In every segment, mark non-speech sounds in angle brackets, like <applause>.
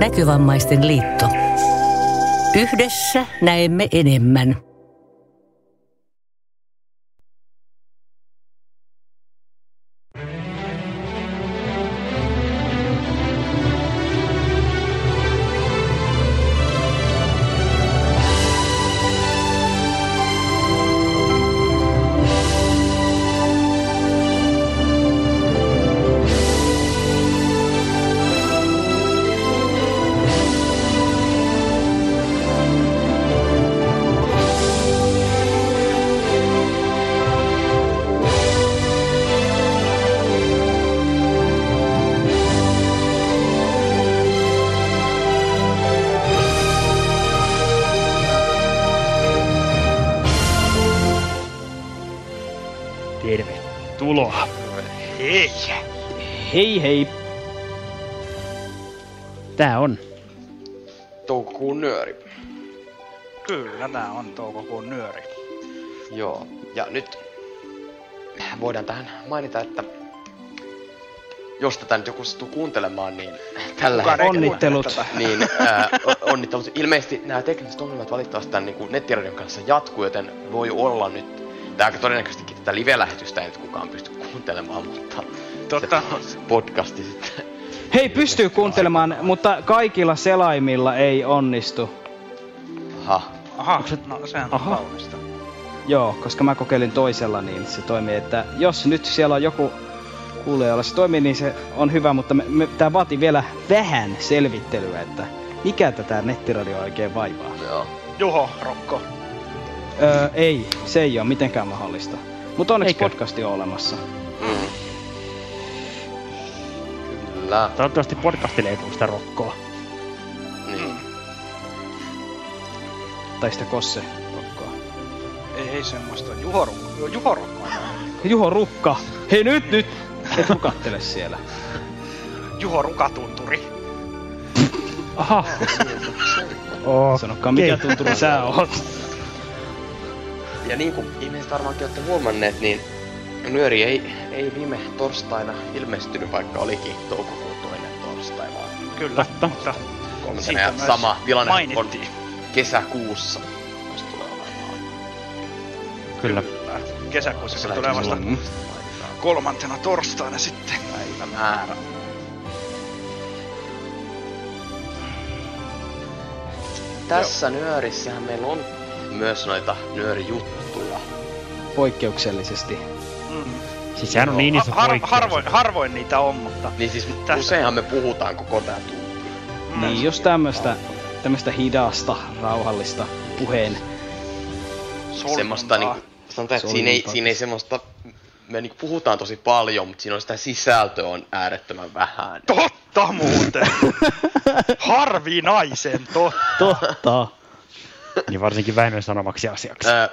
Näkövammaisten liitto. Yhdessä näemme enemmän. Tätä nyt joku sattuu kuuntelemaan, niin tällä Kukaan hetkellä, Onnittelut. niin o- onnittelut. Ilmeisesti nämä tekniset ongelmat valitettavasti tämän niin nettiradion kanssa jatkuu, joten voi olla nyt, tai aika todennäköisestikin tätä live-lähetystä ei nyt kukaan pysty kuuntelemaan, mutta Totta. se podcasti sitten. Hei, pystyy kuuntelemaan, mutta kaikilla selaimilla ei onnistu. Aha. Aha, no sehän on Aha. kaunista. Joo, koska mä kokeilin toisella, niin se toimii, että jos nyt siellä on joku kuulijalla se toimii, niin se on hyvä, mutta me, me, tää vaatii vielä vähän selvittelyä, että mikä tätä nettiradio oikein vaivaa. Joo. Juho, Rokko. Öö, ei, se ei ole mitenkään mahdollista. Mutta onneksi Eikö? podcasti on olemassa. Mm. Kyllä. Toivottavasti podcastille ei tule sitä rokkoa. Niin. Tai sitä kosse rokkoa. Ei, ei semmoista. Juho, Rokko. Juho on. Juho Rukka! Hei nyt, nyt! Et rukattele siellä. Juho Rukatunturi. Aha. Oh, Sanokaa mikä tunturi sä oot. Ja niin kuin ihmiset varmaankin olette huomanneet, niin Nyöri ei, ei viime torstaina ilmestynyt, vaikka olikin toukokuun toinen torstai, vaan Kyllä, Totta. siitä sama tilanne on mainittiin. kesäkuussa. Tulee olemaan. kyllä. Kesäkuussa se tulee vasta silloin kolmantena torstaina sitten. Päivämäärä. Tässä nyörissähän meillä on myös noita nyörijuttuja. Poikkeuksellisesti. Mm. Siis sehän on niin iso Har, poikkeus. harvoin, harvoin niitä on, mutta Niin siis Tässä. useinhan me puhutaan koko tää tunti. mm, Niin, jos tämmöstä, tämmöstä hidasta, rauhallista puheen solmuntaa. Semmoista niinku, sanotaan, että siinä ei, siinä ei semmoista, me niinku puhutaan tosi paljon, mutta siinä on sitä sisältöä on äärettömän vähän. Totta muuten! Harvinaisen totta. Totta. Niin varsinkin Väinön sanomaksi asiaksi. Öö,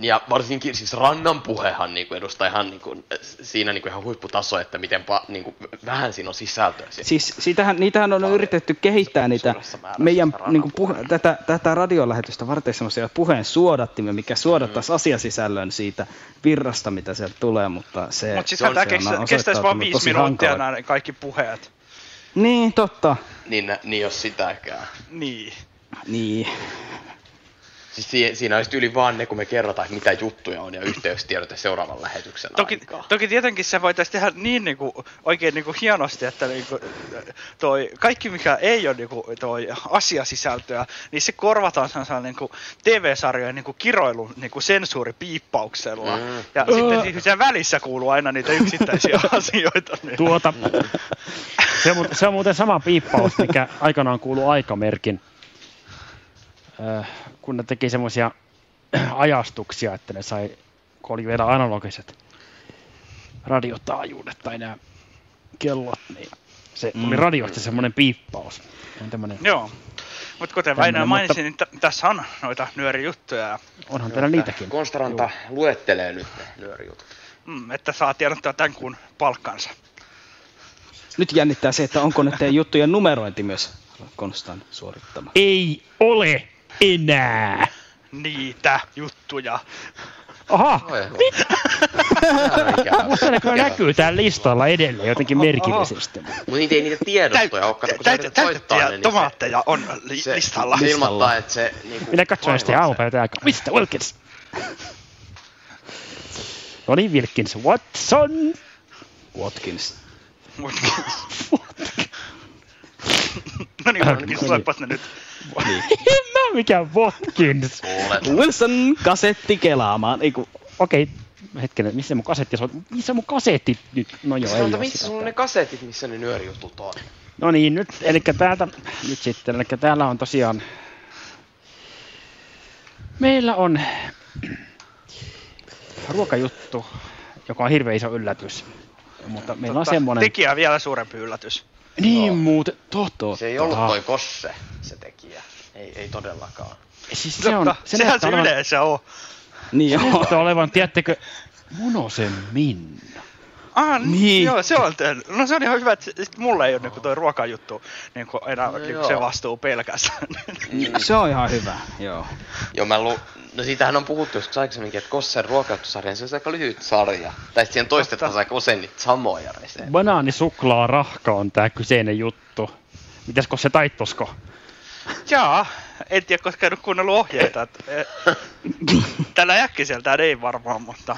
ja varsinkin siis Rannan puhehan niinku edustaa ihan niinku, siinä niinku ihan huipputaso, että miten pa, niinku, vähän siinä on sisältöä. Siinä. Siis sitähän, niitähän on yritetty kehittää niitä meidän niin puhe, rannan tätä, tätä radiolähetystä varten semmoisia puheen suodattimia, mikä suodattaisi asiasisällön siitä virrasta, mitä sieltä tulee, mutta se, Mut siis se on- tämä se on kestäisi kestäis vaan osoittautunut viisi minuuttia nämä kaikki puheet. Niin, totta. Niin, niin jos sitäkään. Niin. Niin. Siis si- siinä olisi yli vaan ne, kun me kerrotaan, mitä juttuja on ja yhteystiedote seuraavan lähetyksen Toki, aikaa. toki tietenkin se voitaisiin tehdä niin niinku, oikein niinku hienosti, että niinku, toi, kaikki mikä ei ole niinku, toi asiasisältöä, niin se korvataan sellaisella niinku, TV-sarjojen niinku, kiroilun niinku, sensuuripiippauksella. Mm. Ja sitten siinä siellä välissä kuuluu aina niitä yksittäisiä <laughs> asioita. Niin. Tuota, se, on, se on muuten sama piippaus, mikä aikanaan kuului aikamerkin, kun ne teki semmoisia <clears throat> ajastuksia, että ne sai, kun oli vielä analogiset radiotaajuudet tai nämä kellot, niin se Mm. radiosta semmoinen piippaus. Tämmönen, Joo. Mutta kuten Väinö mainitsi, mutta- niin t- tässä on noita nyörijuttuja. ja, onhan teillä niitäkin. Konstanta luettelee nyt ne nyörijutut. Mm, että saa tiedottaa tämän kuun palkkansa. Nyt jännittää se, että onko nyt teidän juttujen numerointi myös Konstan suorittama. Ei ole enää. Niitä juttuja. Aha, Oi, Musta ne kyllä näkyy täällä listalla edelleen jotenkin merkillisesti. Mutta niitä ei niitä tiedostoja ole, kato, kun sä yrität soittaa ne, Täytettyjä niin tomaatteja on li- se, listalla. se ilmoittaa, että se niinku... Minä katsoin sitten aamupäivä aikaa. Mr. Wilkins? No niin, Wilkins. Watson? Watkins. <laughs> no niin, Watkins, tulepas ne nyt. Mä mikä Watkins. Wilson kasetti kelaamaan. Ei kun, Okei, hetkinen, missä mun kasetti on? Missä mun kasetti nyt? No joo, ei missä sitä. sulla on ne kasetit, missä ne nyörijutut on? No niin, nyt, eli täältä, nyt sitten, eli täällä on tosiaan, meillä on ruokajuttu, joka on hirveän iso yllätys. Mutta meillä on Totta, semmoinen, Tekijä vielä suurempi yllätys. niin Joo. muuten, totta. Se ei ollut toi Kosse, se tekijä. Ei, ei todellakaan. Siis se on, Totta, se sehän se olevan, yleensä on. niin se joo. näyttää olevan, tiedättekö, Munosen Minna. Ah, niin. Niin. Joo, se on tehnyt. No se on ihan hyvä, että sit mulla ei ole niinku toi ruokajuttu niinku enää No niinku se vastuu pelkästään. <laughs> Se on ihan hyvä, joo. Joo, mä lu... No siitähän on puhuttu joskus aikaisemminkin, että Kossen ruokautussarja, se on aika lyhyt sarja. Tai sit siihen toistetaan aika usein niitä samoja reseptejä. Banaanisuklaa rahka on tää kyseinen juttu. Mitäskö se taittosko? Jaa, en tiedä, koska en ole kuunnellut ohjeita. et, eh, Tällä äkkiseltään ei varmaan, mutta...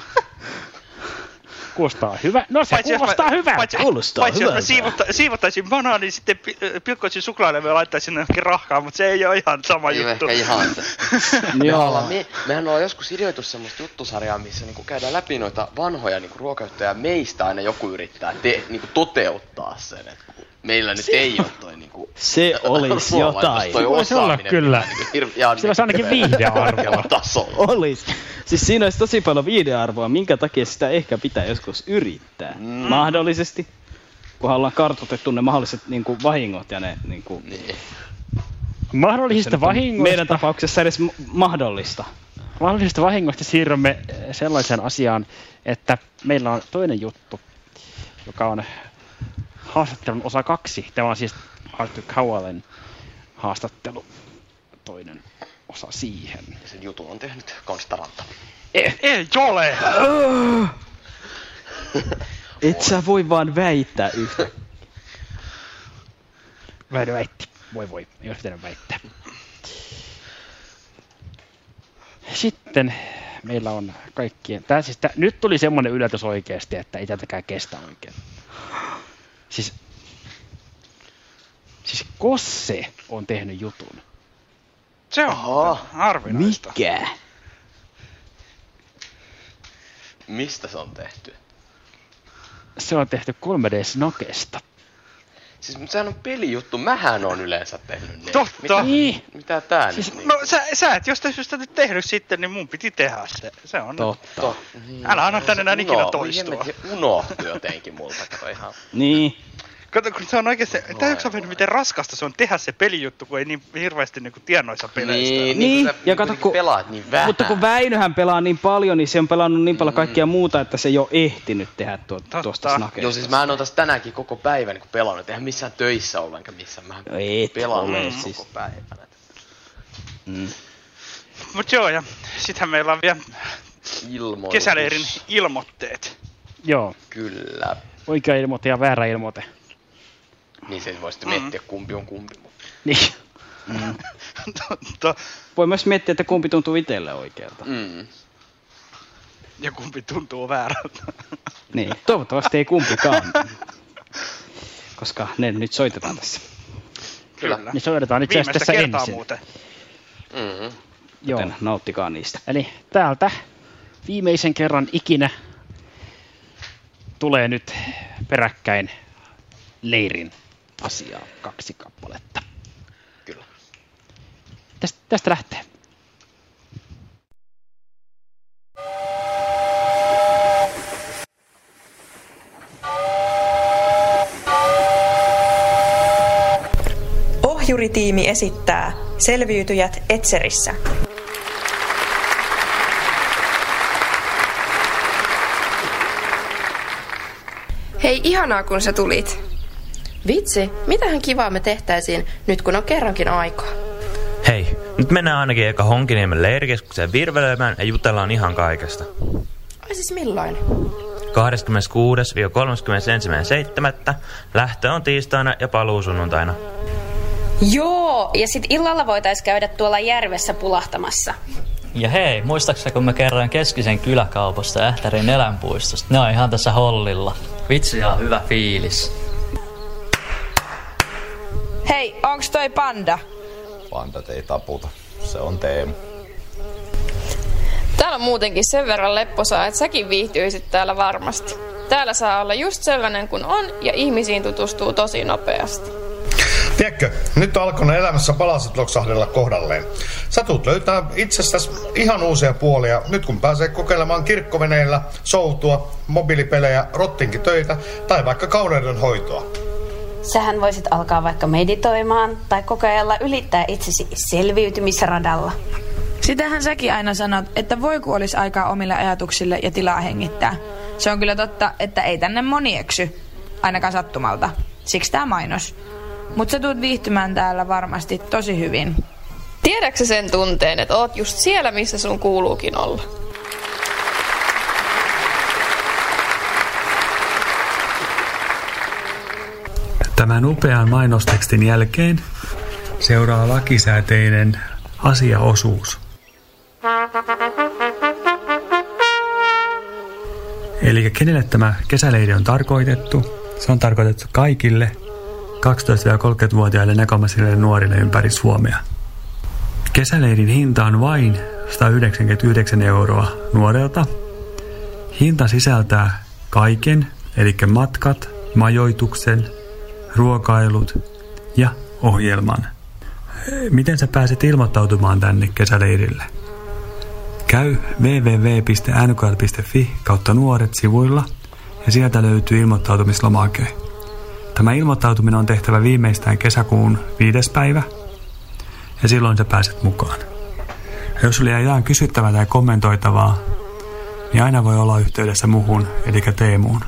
Kuulostaa hyvä. No se jos kuulostaa mä, hyvältä. Paitsi, Kuulostaa paitsi jos mä hyvältä. siivota, siivottaisin niin sitten pi- pilkkoisin suklaalle ja laittaisin jonnekin rahkaan, mutta se ei ole ihan sama Ei juttu. ehkä ihan se. Me <laughs> Joo. ollaan, me, mehän ollaan joskus ideoitu semmoista juttusarjaa, missä niinku käydään läpi noita vanhoja niinku ruokajuttuja ja meistä aina joku yrittää te, niinku toteuttaa sen. Et meillä nyt ei ole toi niinku... Se <laughs> olisi jotain. Toi Voisi olla kyllä. Niinku, hir- Sillä olisi ainakin viihdearvoa. <laughs> tasolla. Olis. Siis siinä olisi tosi paljon viidearvoa, minkä takia sitä ehkä pitää joskus yrittää. Mm. Mahdollisesti. Kunhan ollaan kartoitettu ne mahdolliset niin kuin, vahingot ja ne niin kuin, Niin. Mahdollisista vahingoista, meidän tapauksessa edes m- mahdollista. mahdollisista vahingoista siirrymme eh, sellaiseen asiaan, että meillä on toinen juttu, joka on haastattelun osa kaksi. Tämä on siis Arthur Cowellen haastattelu, toinen osa siihen. Ja sen jutun on tehnyt Konstaranta. Ei ole! <laughs> Et sä voi vaan väittää yhtä. Väinö väitti. Voi voi, ei olisi pitänyt väittää. Sitten meillä on kaikkien... Tää siis, tää, nyt tuli semmonen yllätys oikeasti, että ei tätäkään kestä oikein. Siis... Siis Kosse on tehnyt jutun. Se on harvinaista. Mikä? Mistä se on tehty? Se on tehty 3D-snokesta. Siis mut sehän on pelijuttu, mähän on yleensä tehnyt ne. Totta. Mitä, Niin. mitä tää Siis- nyt No sä, sä et jostain syystä nyt tehnyt sitten, niin mun piti tehdä se. Se on Totta. To, niin, Älä anna tänne enää ikinä uno- toistua. Se unohtui jotenkin multa, kato ihan. Niin. Kato, kun se on oikeesti, tämä yksi on miten raskasta se on tehdä se pelijuttu, kun ei niin hirveästi niinku tiedä noissa peleistä. Niin, Niin, kun sä ja kato, kuitenkin kun- pelaat niin vähän. Mutta kun Väinöhän pelaa niin paljon, niin se on pelannut niin paljon kaikkia muuta, että se ei ole ehtinyt tehdä tuo, Totta. tuosta snakeesta. Joo, siis mä oon tässä tänäänkin koko päivän niin pelannut, eihän missään töissä enkä missään. Mä Et pelaan ole koko siis. päivänä. Mm. Mut joo, ja sittenhän meillä on vielä Ilmoitus. kesäleirin ilmoitteet. Joo, Kyllä. oikea ilmoite ja väärä ilmoite. Niin se voisi Mm. miettiä kumpi on kumpi. Mutta... Niin. <laughs> Totta. Voi myös miettiä, että kumpi tuntuu itselle oikealta. Mm. Ja kumpi tuntuu väärältä. <laughs> Niin, toivottavasti ei kumpikaan. Koska ne nyt soitetaan tässä. Kyllä. Niin soitetaan itse asiassa Viimeistä tässä kertaa ensin. muuten. Mm-hmm. Joo. Joten nauttikaa niistä. Eli täältä viimeisen kerran ikinä tulee nyt peräkkäin leirin asiaa kaksi kappaletta. Kyllä. Tästä, tästä lähtee. Ohjuritiimi esittää Selviytyjät Etserissä. Hei, ihanaa kun sä tulit. Vitsi, mitähän kivaa me tehtäisiin nyt kun on kerrankin aikaa. Hei, nyt mennään ainakin eka Honkiniemen leirikeskukseen virvelemään ja jutellaan ihan kaikesta. Ai siis milloin? 26-31.7. Lähtö on tiistaina ja paluu sunnuntaina. Joo, ja sit illalla voitais käydä tuolla järvessä pulahtamassa. Ja hei, muistaakseni kun mä kerroin keskisen kyläkaupasta ja Ähtärin eläinpuistosta, ne on ihan tässä hollilla. Vitsi ihan hyvä fiilis. Hei, onks toi panda? Pandat ei taputa. Se on Teemu. Täällä on muutenkin sen verran lepposaa, että säkin viihtyisit täällä varmasti. Täällä saa olla just sellainen kuin on ja ihmisiin tutustuu tosi nopeasti. Tiedätkö, nyt on alkanut elämässä palaset loksahdella kohdalleen. Sä tulet löytää itsestäsi ihan uusia puolia, nyt kun pääsee kokeilemaan kirkkoveneillä, soutua, mobiilipelejä, rottinkin töitä tai vaikka kauneudenhoitoa. Sähän voisit alkaa vaikka meditoimaan tai kokeilla ylittää itsesi selviytymisradalla. Sitähän säkin aina sanot, että voi kun olisi aikaa omille ajatuksille ja tilaa hengittää. Se on kyllä totta, että ei tänne moni eksy, ainakaan sattumalta. Siksi tämä mainos. Mutta sä tulet viihtymään täällä varmasti tosi hyvin. Tiedätkö sen tunteen, että oot just siellä, missä sun kuuluukin olla? Tämän upean mainostekstin jälkeen seuraa lakisääteinen asiaosuus. Eli kenelle tämä kesäleiri on tarkoitettu? Se on tarkoitettu kaikille 12-30-vuotiaille näkomaisille nuorille ympäri Suomea. Kesäleirin hinta on vain 199 euroa nuorelta. Hinta sisältää kaiken, eli matkat, majoituksen, ruokailut ja ohjelman. Miten sä pääset ilmoittautumaan tänne kesäleirille? Käy www.nkl.fi kautta nuoret sivuilla ja sieltä löytyy ilmoittautumislomake. Tämä ilmoittautuminen on tehtävä viimeistään kesäkuun viides päivä ja silloin sä pääset mukaan. Ja jos sulla jää jotain kysyttävää tai kommentoitavaa, niin aina voi olla yhteydessä muhun, eli Teemuun.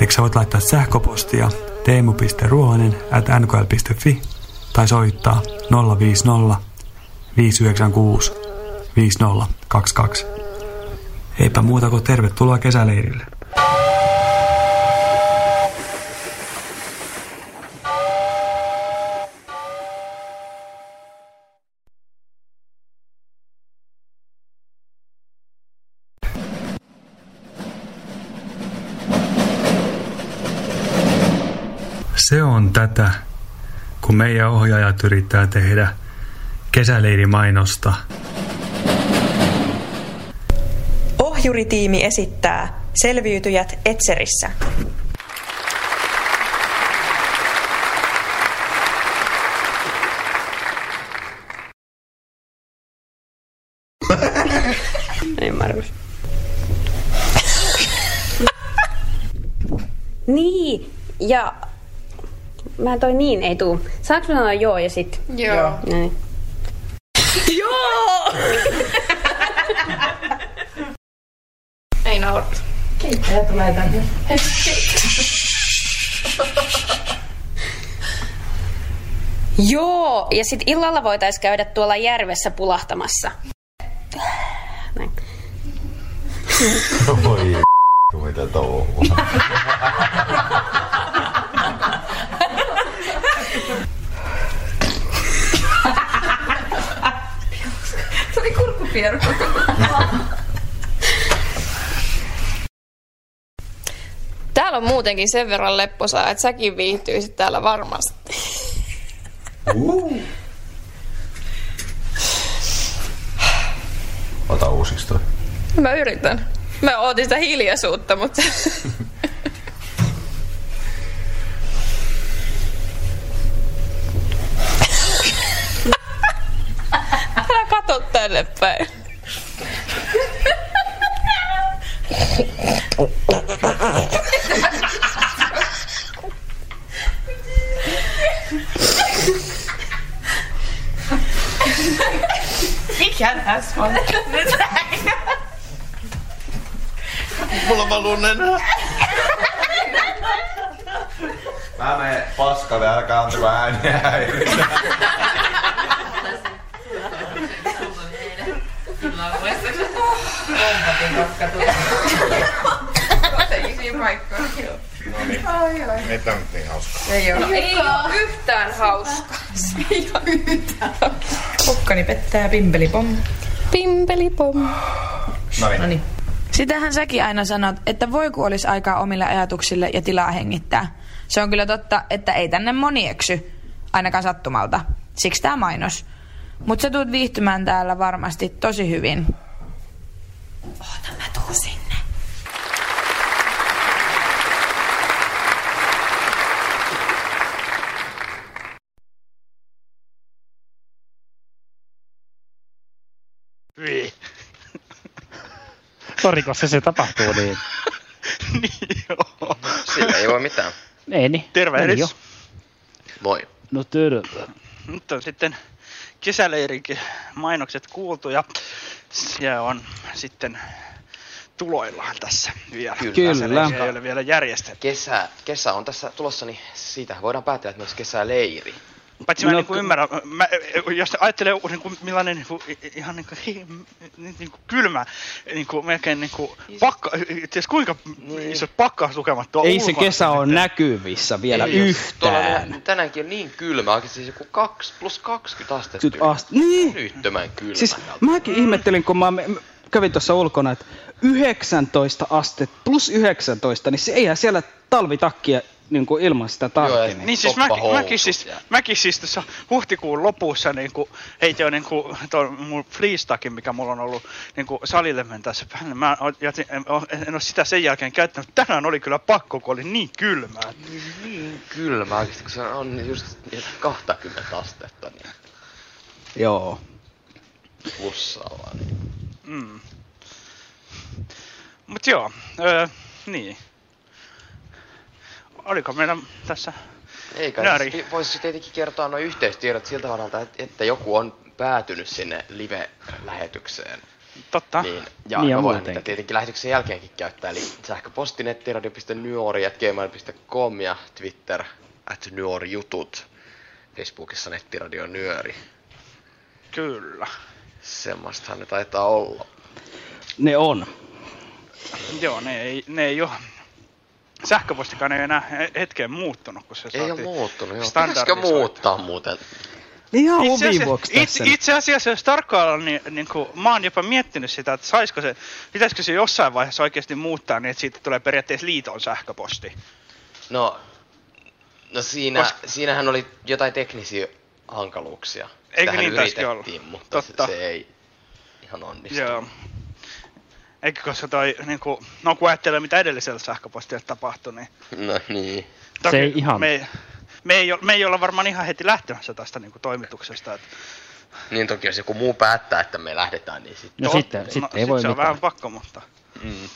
Eli sä voit laittaa sähköpostia teemu.ruohonen at nkl.fi tai soittaa 050 596 5022. Eipä muuta kuin tervetuloa kesäleirille. Se on tätä, kun meidän ohjaajat yrittää tehdä kesäleirimainosta. Ohjuritiimi esittää Selviytyjät Etserissä. Ymmärrys. niin, ja mä toi niin ei tuu. Saanko mä sanoa joo ja sit? Joo. Näin. Joo! Ei naura. Keittäjä tulee tänne. Joo, ja sit illalla voitais käydä tuolla järvessä pulahtamassa. Näin. Oi <laughs> mitä touhua. Se kurkkupieru. Täällä on muutenkin sen verran lepposaa, että säkin viihtyisit täällä varmasti. Uh. Ota uusiksi toi. Mä yritän. Mä ootin sitä hiljaisuutta, mutta... <laughs> Älä kato tänne päin. Mikä tässä on? Mulla valuu nenä. Mä menen paskalle, älkää antako ääniä häiritä. Paikkoja. No niin. Ai, ai. Mitä nyt niin hauskaa? Ei ole. Ei ole yhtään hauskaa. Ei ole yhtään. Kukkani pettää pimpelipom. Pimpelipom. No niin. Sitähän säkin aina sanot, että voi kun olisi aikaa omille ajatuksille ja tilaa hengittää. Se on kyllä totta, että ei tänne moni eksy. Ainakaan sattumalta. Siksi tämä mainos. Mutta sä tulet viihtymään täällä varmasti tosi hyvin. Oota, mä tuun sinne. Hyi. Sori, koska se tapahtuu niin. <laughs> Sillä ei voi mitään. Ei niin. Tervehdys. Meni jo. Voi. No terve. Nyt on sitten kesäleirinkin mainokset kuultu ja se on sitten tuloillaan tässä vielä. Kyllä. Se ei ole vielä järjestetty. Kesä, kesä on tässä tulossa, niin siitä voidaan päätellä, että myös kesäleiri. Paitsi mä No, niin ymmärrä, mä, jos ajattelee niin kuin, millainen niin kuin, ihan niin kuin, niin, niin kuin kylmä, niin kuin, melkein niin kuin, pakka, ties kuinka isot pakkauslukemat tuo Ei se kesä ole näkyvissä vielä Ei, jos Tuolla yhtään. on- tänäänkin on niin kylmä, siis joku 2 plus 20 astetta. Nyt ast- niin. Älyttömän kylmä. Siis mäkin ihmettelin, kun mä me- mä kävin tuossa ulkona, että 19 astetta plus 19, niin se eihän siellä talvitakkia niin kuin ilman sitä tarvitse. Niin siis mä, mäkin, siis, mäkin siis tuossa huhtikuun lopussa niin kuin, heitin jo niin kuin, tuon mun fleestakin, mikä mulla on ollut niin kuin, salille mentäessä päälle. Mä jätin, en, en ole sitä sen jälkeen käyttänyt. Tänään oli kyllä pakko, kun oli niin kylmää. Niin kylmä oikeasti, kun se on just 20 astetta niin Joo. plussalla. Niin. Mm. Mut joo, öö, niin. Oliko meillä tässä Ei kai, Nääri. siis voisi tietenkin kertoa noin yhteystiedot siltä varalta, että, että joku on päätynyt sinne live-lähetykseen. Totta. Niin, ja, Niin voidaan muutenkin. niitä tietenkin lähetyksen jälkeenkin käyttää, eli sähköposti nettiradio.nyori.gmail.com ja Twitter at nyori-jutut. Facebookissa nettiradio nyöri. Kyllä. Semmoistahan ne taitaa olla. Ne on. Joo, ne ei, ne ei ole. Sähköpostikaan ei enää he- hetkeen muuttunut, kun se Ei ole muuttunut, joo. Pitäisikö muuttaa muuten? Ihan Itse asiassa- itse, itse asiassa, jos tarkkaillaan, niin, niin kuin, mä oon jopa miettinyt sitä, että saisiko se, pitäisikö se jossain vaiheessa oikeasti muuttaa niin, että siitä tulee periaatteessa liiton sähköposti. No, no siinä, Koska- siinähän oli jotain teknisiä hankaluuksia. Eikö Sitähän niin yritettiin, olla? mutta se, Totta. se ei ihan onnistunut. Joo. Eikö koska toi, niin kuin, no kun ajattelee mitä edellisellä sähköpostilla tapahtui, niin No niin. toki ei ihan- me, ei, me, ei, ole- me ei olla varmaan ihan heti lähtemässä tästä niin kuin, toimituksesta. Että, Niin toki jos joku muu päättää, että me lähdetään, niin sitten... No sitten, sitten ei sit voi se on mitään. vähän pakko, mutta... Mm.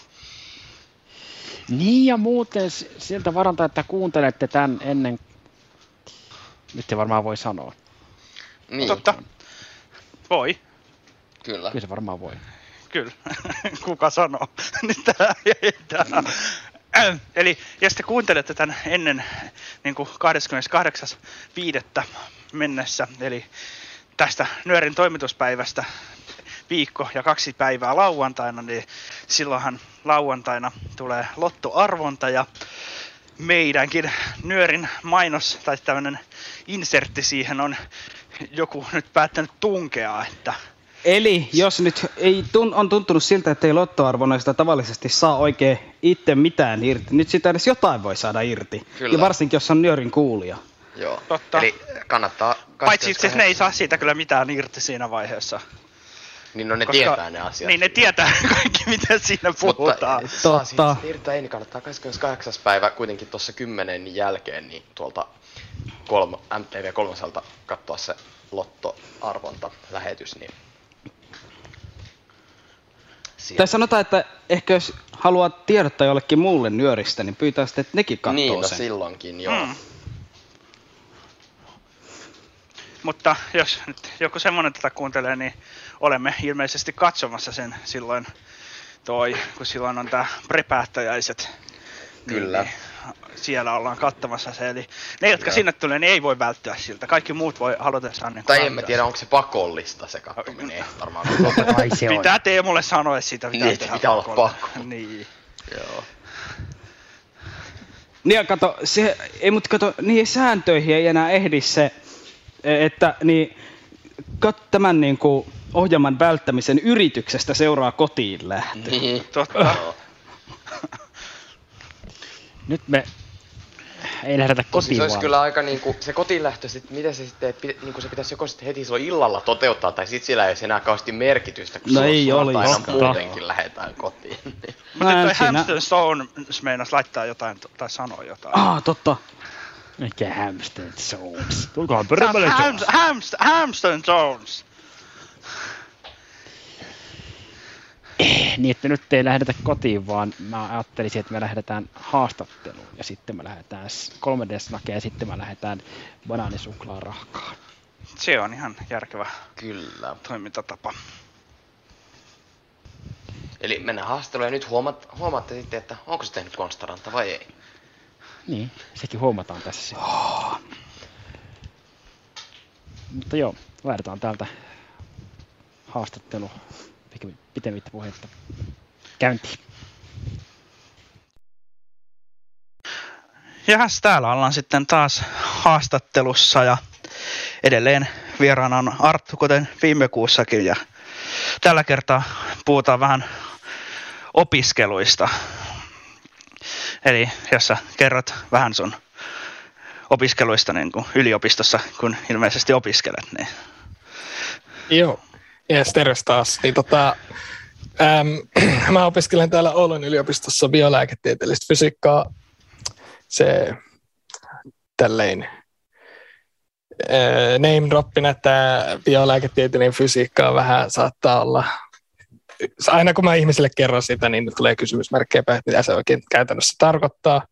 Niin ja muuten siltä varalta, että kuuntelette tämän ennen... Nyt se varmaan voi sanoa. Niin, Totta. Voi, kyllä. Kyllä se varmaan voi. Kyllä. <laughs> Kuka sanoo? <laughs> Nyt tää tää. <clears throat> Eli jos te kuuntelette tämän ennen niin kuin 28.5. mennessä, eli tästä Nyörin toimituspäivästä viikko ja kaksi päivää lauantaina, niin silloinhan lauantaina tulee lottoarvonta ja meidänkin Nyörin mainos tai tämmöinen insertti siihen on joku nyt päättänyt tunkea, että Eli jos nyt ei tun, on tuntunut siltä, että ei lottoarvonoista tavallisesti saa oikein itse mitään irti, nyt sitä edes jotain voi saada irti. Kyllä. Ja varsinkin, jos on Nyörin kuulija. Joo. Totta. Eli kannattaa... paitsi itse ne ei 28. saa siitä kyllä mitään irti siinä vaiheessa. Niin no ne koska- tietää ne asiat. Niin ne tietää <laughs> kaikki, mitä siinä puhutaan. Mutta saa Totta. siitä irta ei, niin kannattaa 28. päivä kuitenkin tuossa 10 jälkeen, niin tuolta kolmo, MTV3 katsoa se lottoarvonta lähetys, niin Siellä. Tai sanotaan, että ehkä jos haluaa tiedottaa jollekin muulle Nyöristä, niin pyytää sitten, että nekin katsoo Niin, no sen. silloinkin joo. Mm. Mutta jos nyt joku semmoinen tätä kuuntelee, niin olemme ilmeisesti katsomassa sen silloin toi, kun silloin on tää prepäättäjäiset. Kyllä. Niin, siellä ollaan kattamassa se. Eli ne, jotka Joo. sinne tulee, niin ei voi välttyä siltä. Kaikki muut voi halutessaan niin Tai en mä tiedä, onko se pakollista se kattominen. <laughs> Varmaan Ai se on. Pitää Teemulle sanoa, että sitä pitää Niin, pitää olla pakko. <laughs> Niin. Joo. Niin ja kato, se, ei, mutta kato, niihin sääntöihin ei enää ehdi se, että niin, kat, tämän niin kuin, ohjelman välttämisen yrityksestä seuraa kotiin lähtö. Niin. Totta. <laughs> Nyt me ei lähdetä Siis kotiin se olisi vaan. kyllä aika niinku, se kotilähtö, sit, miten se sitten, pitä- niinku se pitäisi joko sitten heti silloin illalla toteuttaa, tai sitten sillä ei olisi enää kauheasti merkitystä, kun No silloin ei olisikaan. muutenkin lähdetään kotiin. Mutta toi siinä- Hamster Stone meinas laittaa jotain tai sanoa jotain. Ah, totta. Mikä Hamster Jones? Tulkohan Se peremmälle Ham, Hamster, Hamster Jones. <clears throat> Niin, että nyt ei lähdetä kotiin, vaan mä ajattelisin, että me lähdetään haastatteluun ja sitten me lähdetään 3D-snakeen ja sitten me lähdetään banaanisuklaarahkaan. Se on ihan järkevä Kyllä. toimintatapa. Eli mennään haastatteluun ja nyt huomaat, huomaatte sitten, että onko se tehnyt Konstaranta vai ei. Niin, sekin huomataan tässä sitten. Mutta joo, lähdetään täältä haastattelu pike- pitemmittä puhetta käyntiin. Ja täällä ollaan sitten taas haastattelussa ja edelleen vieraana on Arttu, kuten viime kuussakin. Ja tällä kertaa puhutaan vähän opiskeluista. Eli jos sä kerrot vähän sun opiskeluista niin kuin yliopistossa, kun ilmeisesti opiskelet, niin Joo, yes, terveys taas. Niin, tota, äm, <clears throat> mä opiskelen täällä Oulun yliopistossa biolääketieteellistä fysiikkaa. Se tälleen äh, name droppina, että biolääketieteellinen fysiikka vähän saattaa olla aina kun mä ihmisille kerron sitä, niin tulee kysymysmerkkejä päin, mitä se oikein käytännössä tarkoittaa,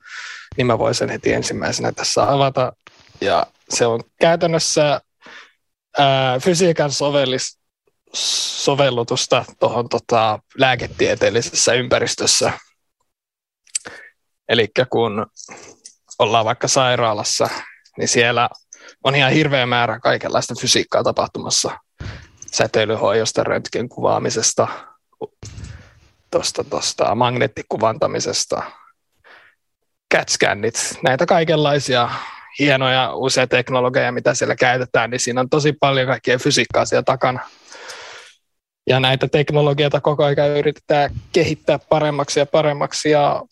niin mä voin sen heti ensimmäisenä tässä avata. Ja se on käytännössä ää, fysiikan sovellis, sovellutusta tuohon tota, lääketieteellisessä ympäristössä. Eli kun ollaan vaikka sairaalassa, niin siellä on ihan hirveä määrä kaikenlaista fysiikkaa tapahtumassa. Säteilyhoidosta, röntgen kuvaamisesta, tosta, tosta, magneettikuvantamisesta, CAT-skännit, näitä kaikenlaisia hienoja uusia teknologeja, mitä siellä käytetään, niin siinä on tosi paljon kaikkea fysiikkaa siellä takana. Ja näitä teknologioita koko ajan yritetään kehittää paremmaksi ja paremmaksi ja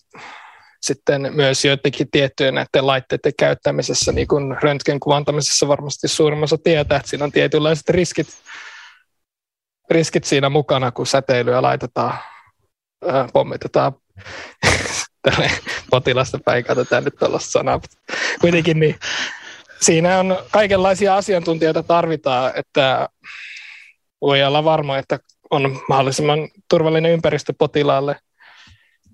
sitten myös joidenkin tiettyjen näiden laitteiden käyttämisessä, niin kuin röntgen kuvantamisessa varmasti suurimmassa tietää, että siinä on tietynlaiset riskit, riskit siinä mukana, kun säteilyä laitetaan, ää, pommitetaan <laughs> tälle potilasta päin, katsotaan nyt tuollaista sanaa. Kuitenkin niin siinä on kaikenlaisia asiantuntijoita tarvitaan, että voi olla varma, että on mahdollisimman turvallinen ympäristö potilaalle.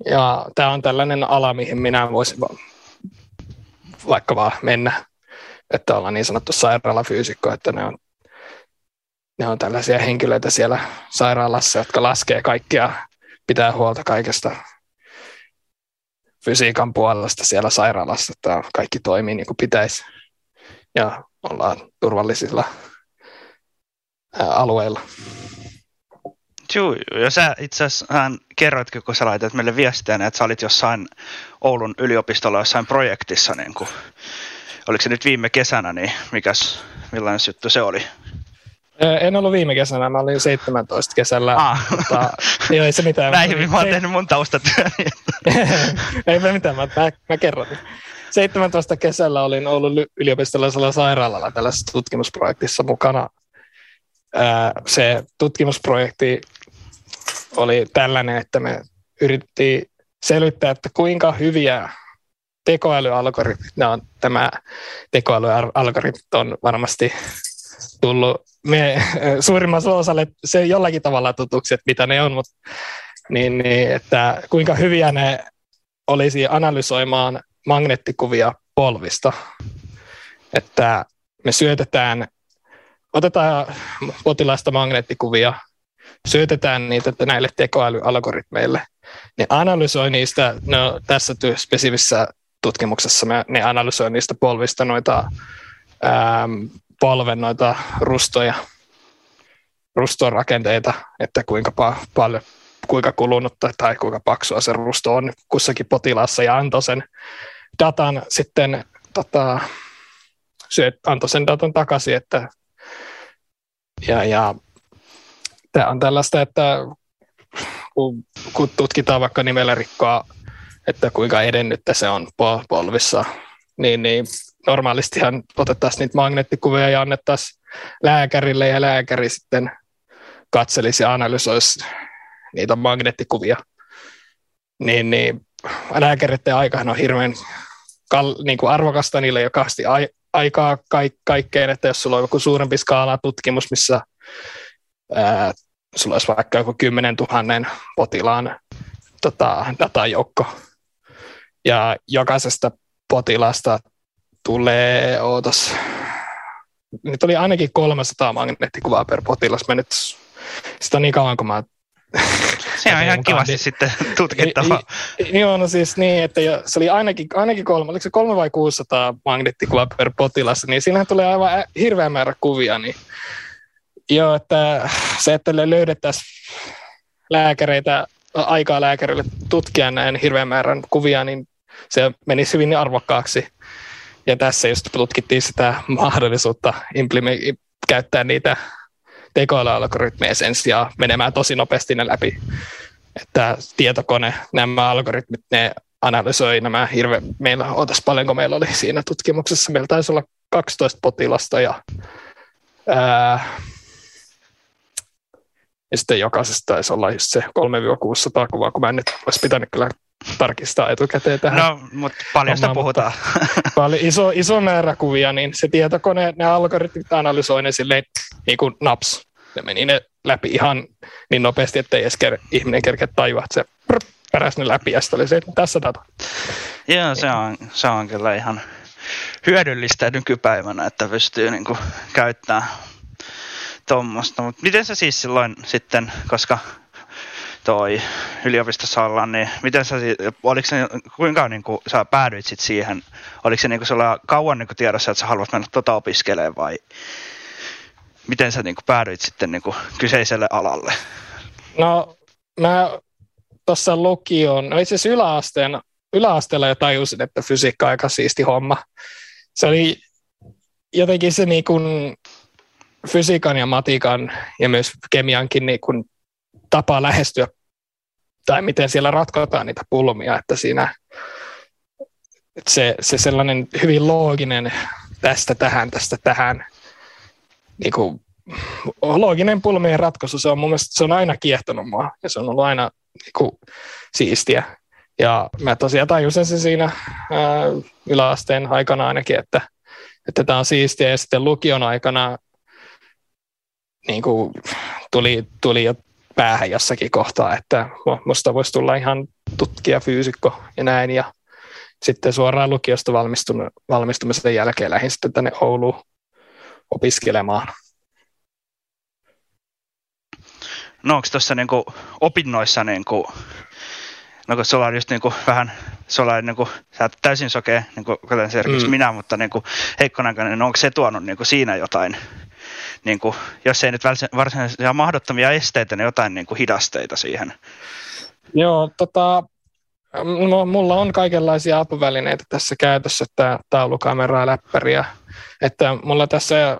Ja tämä on tällainen ala, mihin minä voisin va- vaikka vaan mennä, että ollaan niin sanottu sairaalafyysikko, että ne on, ne on tällaisia henkilöitä siellä sairaalassa, jotka laskee kaikkia, pitää huolta kaikesta fysiikan puolesta siellä sairaalassa, että kaikki toimii niin kuin pitäisi ja ollaan turvallisilla alueilla. Juu. ja sä itse asiassa hän kerroitkin, kun sä laitat meille viestiä, että sä olit jossain Oulun yliopistolla jossain projektissa, niin kuin, oliko se nyt viime kesänä, niin mikäs, millainen juttu se oli? En ollut viime kesänä, mä olin 17 kesällä. Ah. Mutta, ei, ei se mitään. <laughs> Näin mä oon tehnyt mun taustatyöni. <laughs> ei me mitään, mä, mä, mä kerron. 17 kesällä olin Oulun yliopistollisella sairaalalla tällaisessa tutkimusprojektissa mukana. Se tutkimusprojekti oli tällainen, että me yritettiin selvittää, että kuinka hyviä tekoälyalgoritmit ne on. Tämä tekoälyalgoritmit on varmasti tullut me, <laughs> suurimmassa osalle se jollakin tavalla tutuksi, että mitä ne on, mutta niin, niin, että kuinka hyviä ne olisi analysoimaan magneettikuvia polvista. Että me syötetään, otetaan potilaista magneettikuvia, syötetään niitä näille tekoälyalgoritmeille. Ne analysoi niistä, no, tässä spesifissä tutkimuksessa me, ne analysoi niistä polvista noita ähm, polven noita rustoja, ruston rakenteita, että kuinka pa- paljon kuinka kulunutta tai kuinka paksua se rusto on kussakin potilaassa ja antoi sen datan sitten tota, syöt, antoi sen datan takaisin, että ja, tämä on tällaista, että kun, kun tutkitaan vaikka nimellä rikkoa, että kuinka edennyttä se on polvissa, niin, niin normaalistihan otettaisiin niitä magneettikuvia ja annettaisiin lääkärille ja lääkäri sitten katselisi ja analysoisi niitä magneettikuvia. Niin, niin lääkäriiden aikahan on hirveän kal- niin kuin arvokasta niille, ai- aikaa kaik- kaikkeen, että jos sulla on joku suurempi skaala tutkimus, missä ää, sulla olisi vaikka joku 10 000 potilaan tota, datajoukko, ja jokaisesta potilasta tulee, ootas, nyt oli ainakin 300 magneettikuvaa per potilas. Mä nyt, sitä on niin kauan, kun mä se on ihan kivasti niin, sitten tutkittava. Joo, no siis niin, että se oli ainakin, ainakin kolme, oliko se kolme vai 600 magneettikuvaa per potilas, niin siinähän tulee aivan hirveä määrä kuvia, niin joo, että se, että löydettäisiin lääkäreitä, aikaa lääkärille tutkia näin hirveän määrän kuvia, niin se menisi hyvin arvokkaaksi. Ja tässä just tutkittiin sitä mahdollisuutta käyttää niitä tekoälyalgoritmeja sen sijaan menemään tosi nopeasti ne läpi. Että tietokone, nämä algoritmit, ne analysoi nämä hirveän, meillä, otas paljonko meillä oli siinä tutkimuksessa, meillä taisi olla 12 potilasta ja, ää, ja sitten jokaisesta taisi olla just se 3-600 kuvaa, kun mä en nyt olisi pitänyt kyllä tarkistaa etukäteen tähän. No, mutta paljon sitä puhutaan. <laughs> <laughs> Paljon iso, iso määrä kuvia, niin se tietokone, ne algoritmit analysoi ne silleen niin kuin naps. Ne meni ne läpi ihan niin nopeasti, ettei edes ker- ihminen kerkeä tajua, että se peräs ne läpi ja oli se, että tässä data. Joo, se on, se on kyllä ihan hyödyllistä nykypäivänä, että pystyy niin kuin käyttämään tuommoista. Mutta miten se siis silloin sitten, koska toi yliopistossa ollaan, niin miten sä, oliko se, kuinka niin kuin, sä päädyit sit siihen, oliko se niin kuin kauan niin kuin tiedossa, että sä haluat mennä tota opiskelemaan vai miten sä niin kuin, päädyit sitten niin kuin, kyseiselle alalle? No mä tuossa lukioon, no itse asiassa yläasteen, yläasteella jo tajusin, että fysiikka on aika siisti homma. Se oli jotenkin se niin kuin fysiikan ja matikan ja myös kemiankin niin kuin tapa lähestyä tai miten siellä ratkotaan niitä pulmia, että siinä että se, se sellainen hyvin looginen tästä tähän, tästä tähän, niin kuin, looginen pulmien ratkaisu, se on mun mielestä, se on aina kiehtonut mua ja se on ollut aina niin kuin, siistiä. Ja mä tosiaan tajusin se siinä ää, yläasteen aikana ainakin, että, että tämä on siistiä ja sitten lukion aikana niin kuin, tuli, tuli jo päähän jossakin kohtaa, että musta voisi tulla ihan tutkija, fyysikko ja näin. Ja sitten suoraan lukiosta valmistumisen jälkeen lähdin sitten tänne Ouluun opiskelemaan. No onko tuossa niinku opinnoissa, niinku, no kun sulla on just niinku vähän, sulla on niinku, sä oot täysin sokea, niinku, kuten esimerkiksi mm. minä, mutta niinku, heikkonäköinen, niin onko se tuonut niinku siinä jotain niin kuin, jos ei nyt varsinaisia mahdottomia esteitä, niin jotain niin kuin hidasteita siihen. Joo, tota, no, mulla on kaikenlaisia apuvälineitä tässä käytössä, että taulukameraa, läppäriä, että mulla tässä,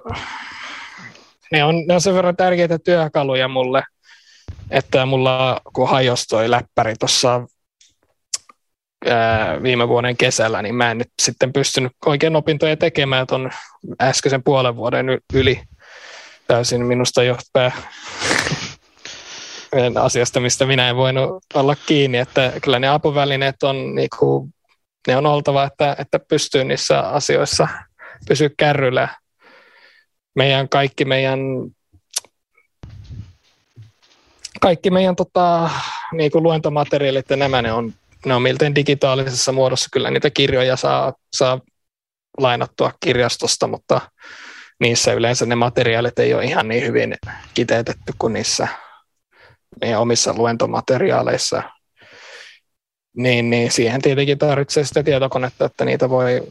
ne on, ne on sen verran tärkeitä työkaluja mulle, että mulla kun hajosi toi läppäri tuossa viime vuoden kesällä, niin mä en nyt sitten pystynyt oikein opintoja tekemään tuon äskeisen puolen vuoden yli. Täysin minusta johtaa asiasta, mistä minä en voinut olla kiinni, että kyllä ne apuvälineet on, niin kuin, ne on oltava, että, että pystyy niissä asioissa pysyä kärryllä. Meidän kaikki meidän kaikki meidän tota, niin kuin luentomateriaalit ja nämä, ne on, ne on miltei digitaalisessa muodossa. Kyllä niitä kirjoja saa, saa lainattua kirjastosta, mutta niissä yleensä ne materiaalit ei ole ihan niin hyvin kiteytetty kuin niissä meidän omissa luentomateriaaleissa. niin, niin siihen tietenkin tarvitsee sitä tietokonetta, että niitä voi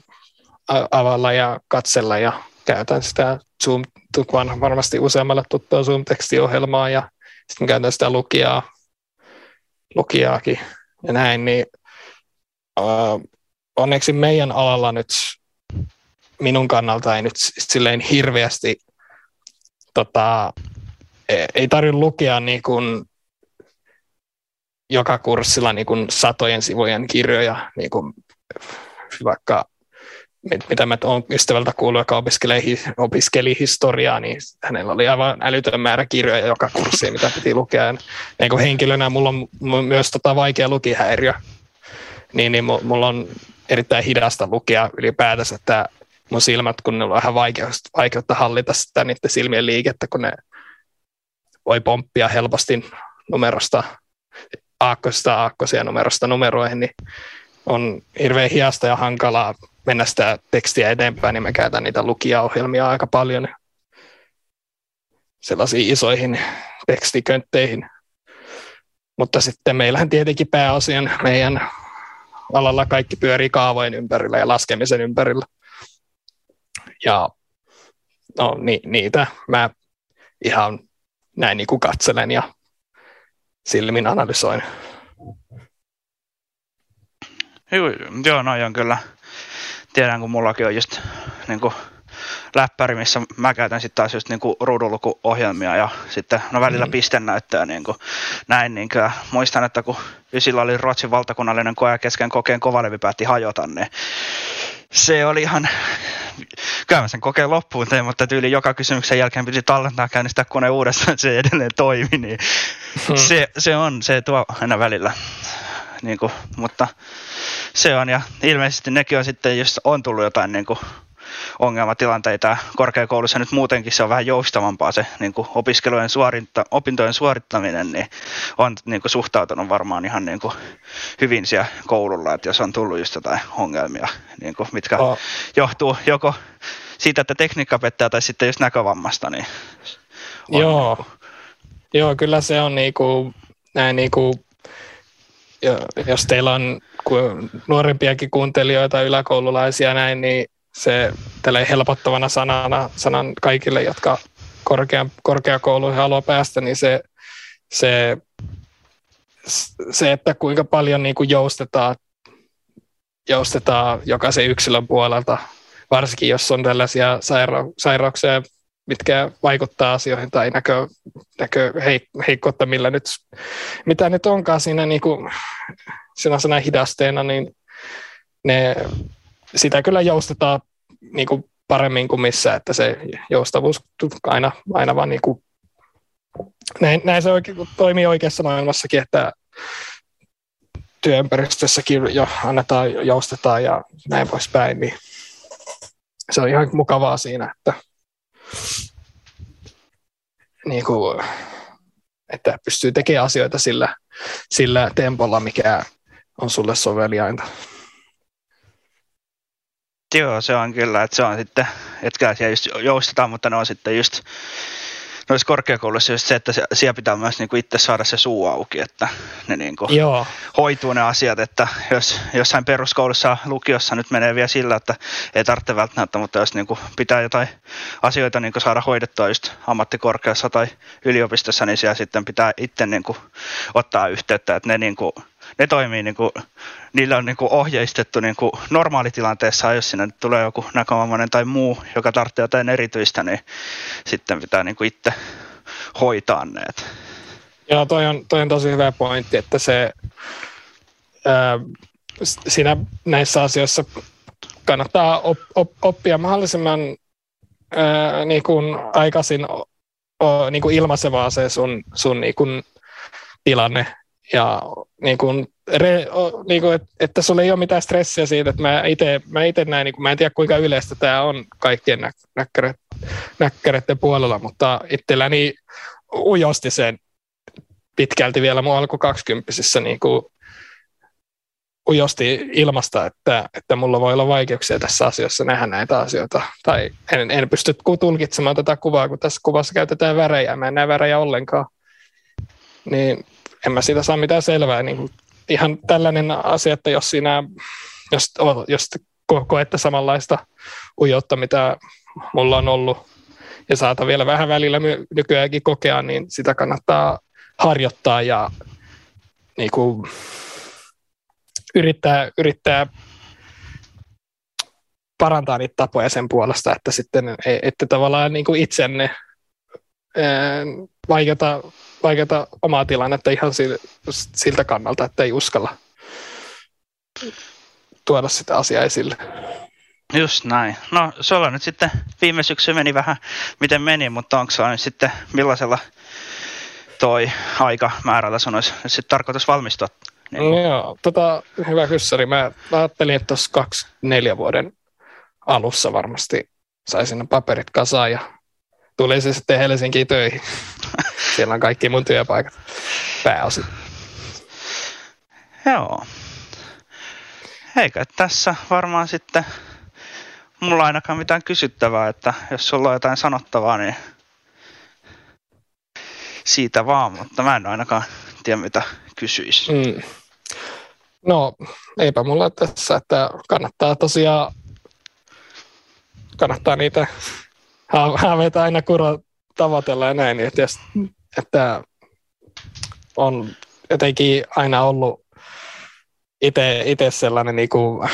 avalla ja katsella ja käytän sitä Zoom, tukvan varmasti useammalle tuttua Zoom-tekstiohjelmaa ja sitten käytän sitä lukijaa, lukijaakin ja näin, niin uh, onneksi meidän alalla nyt minun kannalta ei nyt silleen hirveästi tota, e, ei tarvitse lukea niin kuin joka kurssilla niin kuin satojen sivujen kirjoja, niin kuin vaikka mitä mä olen ystävältä kuullut, joka opiskeli, opiskeli historiaa, niin hänellä oli aivan älytön määrä kirjoja joka kurssi, mitä piti lukea. Niin kuin henkilönä mulla on myös tota vaikea lukihäiriö, niin, niin mulla on erittäin hidasta lukea ylipäätänsä, että mun silmät, kun ne on vähän vaikeutta, vaikeutta hallita sitä niiden silmien liikettä, kun ne voi pomppia helposti numerosta aakkosista aakkosia numerosta numeroihin, niin on hirveän hiasta ja hankalaa mennä sitä tekstiä eteenpäin, niin mä käytän niitä lukijaohjelmia aika paljon sellaisiin isoihin tekstiköntteihin. Mutta sitten meillähän tietenkin pääasian meidän alalla kaikki pyörii kaavojen ympärillä ja laskemisen ympärillä. Ja no, ni, niitä mä ihan näin niin kuin katselen ja silmin analysoin. Joo, joo no on kyllä. Tiedän, kun mullakin on just niin kuin, läppäri, missä mä käytän sitten taas just niin kuin ruudunlukuohjelmia ja sitten no välillä mm. pistennäyttöä niin kuin, näin. Niin kyllä, muistan, että kun Ysillä oli Ruotsin valtakunnallinen koe kesken kokeen kovalevi päätti hajota, niin se oli ihan kyllä mä sen kokeen loppuun tein, mutta tyyli joka kysymyksen jälkeen piti tallentaa käynnistää kone uudestaan, että se edelleen toimi, niin hmm. se, se, on, se tuo aina välillä. Niin kuin, mutta se on, ja ilmeisesti nekin on sitten, jos on tullut jotain niin kuin, ongelmatilanteita korkeakoulussa nyt muutenkin se on vähän joustavampaa se niin kuin opiskelujen suoritta, opintojen suorittaminen, niin on niin kuin suhtautunut varmaan ihan niin kuin hyvin siellä koululla, että jos on tullut just jotain ongelmia, niin kuin, mitkä oh. johtuu joko siitä, että tekniikka pettää tai sitten just näkövammasta, niin on Joo. Niin kuin... Joo, kyllä se on niin kuin, näin niin kuin, jos teillä on nuorempiakin kuuntelijoita, yläkoululaisia näin, niin se tällä helpottavana sanana, sanan kaikille, jotka korkean, korkeakouluihin haluaa päästä, niin se, se, se että kuinka paljon niin kuin joustetaan, joustetaan jokaisen yksilön puolelta, varsinkin jos on tällaisia saira- sairauksia, mitkä vaikuttaa asioihin tai näkö, näkö heikkoutta, millä nyt, mitä nyt onkaan siinä niin kuin, siinä hidasteena, niin ne sitä kyllä joustetaan niin kuin paremmin kuin missä, että se joustavuus aina, aina vaan niin kuin, näin, näin se oikein, toimii oikeassa maailmassakin, että työympäristössäkin jo annetaan, joustetaan ja näin poispäin, niin se on ihan mukavaa siinä, että, niin kuin, että pystyy tekemään asioita sillä, sillä tempolla, mikä on sulle soveliainta. Joo, se on kyllä, että se on sitten, etkä siellä just joustetaan, mutta ne on sitten just noissa korkeakouluissa just se, että siellä pitää myös niinku itse saada se suu auki, että ne niinku Joo. hoituu ne asiat, että jos jossain peruskoulussa lukiossa nyt menee vielä sillä, että ei tarvitse välttämättä, mutta jos niinku pitää jotain asioita niinku saada hoidettua just ammattikorkeassa tai yliopistossa, niin siellä sitten pitää itse niinku ottaa yhteyttä, että ne niinku ne toimii niin kuin, niillä on niin kuin ohjeistettu niin kuin normaalitilanteessa, jos sinne tulee joku näkövammainen tai muu, joka tarvitsee jotain erityistä, niin sitten pitää niin kuin itse hoitaa ne. Joo, toi on, toi on tosi hyvä pointti, että se ää, siinä näissä asioissa kannattaa op, op, oppia mahdollisimman ää, niin kuin aikaisin o, niin kuin ilmaisemaan se sun, sun niin kuin tilanne ja niin kuin, re, niin kuin, että sulla ei ole mitään stressiä siitä, että mä itse mä ite näin, niin kuin, mä en tiedä kuinka yleistä tämä on kaikkien nä, näkkäreiden puolella, mutta itselläni ujosti sen pitkälti vielä mun alku 20 niin kuin, ujosti ilmasta, että, että mulla voi olla vaikeuksia tässä asiassa nähdä näitä asioita. Tai en, en pysty tulkitsemaan tätä kuvaa, kun tässä kuvassa käytetään värejä. Mä en näe värejä ollenkaan. Niin en mä siitä saa mitään selvää. Niin kuin ihan tällainen asia, että jos siinä, jos, jos ko- koette samanlaista ujoutta, mitä mulla on ollut, ja saata vielä vähän välillä nykyäänkin kokea, niin sitä kannattaa harjoittaa ja niin kuin, yrittää, yrittää parantaa niitä tapoja sen puolesta, että sitten e- ette tavallaan niin kuin itsenne vaikeuta, vaikeuta omaa tilannetta ihan siltä kannalta, että ei uskalla tuoda sitä asiaa esille. Just näin. No sulla nyt sitten viime syksy meni vähän miten meni, mutta onko sulla nyt sitten millaisella toi aikamäärällä sun olisi nyt sitten tarkoitus valmistua? Niin No, joo, tota, hyvä kyssäri. Mä ajattelin, että tuossa kaksi neljä vuoden alussa varmasti saisin ne paperit kasaan ja tuli se sitten Helsinkiin töihin. <laughs> Siellä on kaikki mun työpaikat pääosin. Joo. Eikä tässä varmaan sitten mulla ainakaan mitään kysyttävää, että jos sulla on jotain sanottavaa, niin siitä vaan, mutta mä en ainakaan tiedä mitä kysyisi. Mm. No, eipä mulla tässä, että kannattaa tosiaan, kannattaa niitä haaveita aina kuro tavoitella ja näin, niin että, jos, että on jotenkin aina ollut itse sellainen, niin kuin,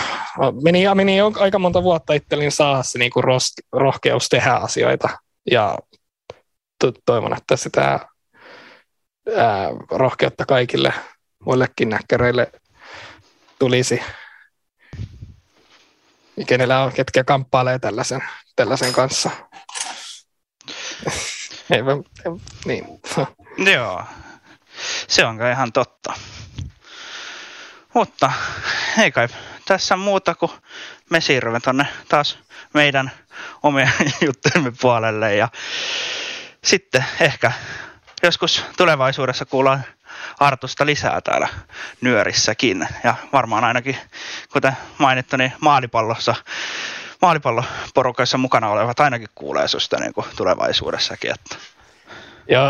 meni, meni aika monta vuotta itselleni saada se niin kuin ros, rohkeus tehdä asioita. Ja to, toivon, että sitä ää, rohkeutta kaikille muillekin näkkäreille tulisi, kenellä on, ketkä kamppailee tällaisen, tällaisen kanssa. <laughs> Ei, niin. Joo, se on kai ihan totta. Mutta ei kai tässä muuta kuin me siirrymme tonne taas meidän omien <laughs> juttujemme puolelle ja sitten ehkä joskus tulevaisuudessa kuullaan Artusta lisää täällä nyörissäkin. Ja varmaan ainakin, kuten mainittu, niin maalipallossa, maalipalloporukassa mukana olevat ainakin kuulee susta niin kuin tulevaisuudessakin. Että. Joo,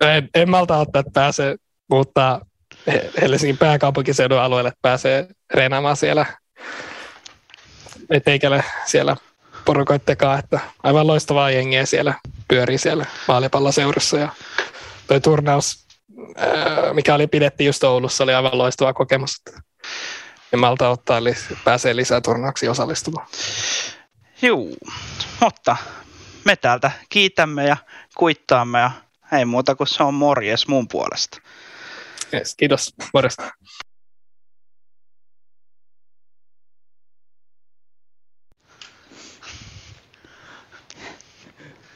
en, en malta ottaa, että pääsee muuttaa Helsingin pääkaupunkiseudun alueelle, pääsee reenaamaan siellä eteikälle siellä porukoittekaan, että aivan loistavaa jengiä siellä pyörii siellä maalipalloseurassa ja toi turnaus, mikä oli pidetty just Oulussa, oli aivan loistava kokemus. En malta ottaa, eli pääsee lisää turnauksiin osallistumaan. Juu, mutta me täältä kiitämme ja kuittaamme ja ei muuta kuin se on morjes mun puolesta. Yes, kiitos, morjesta.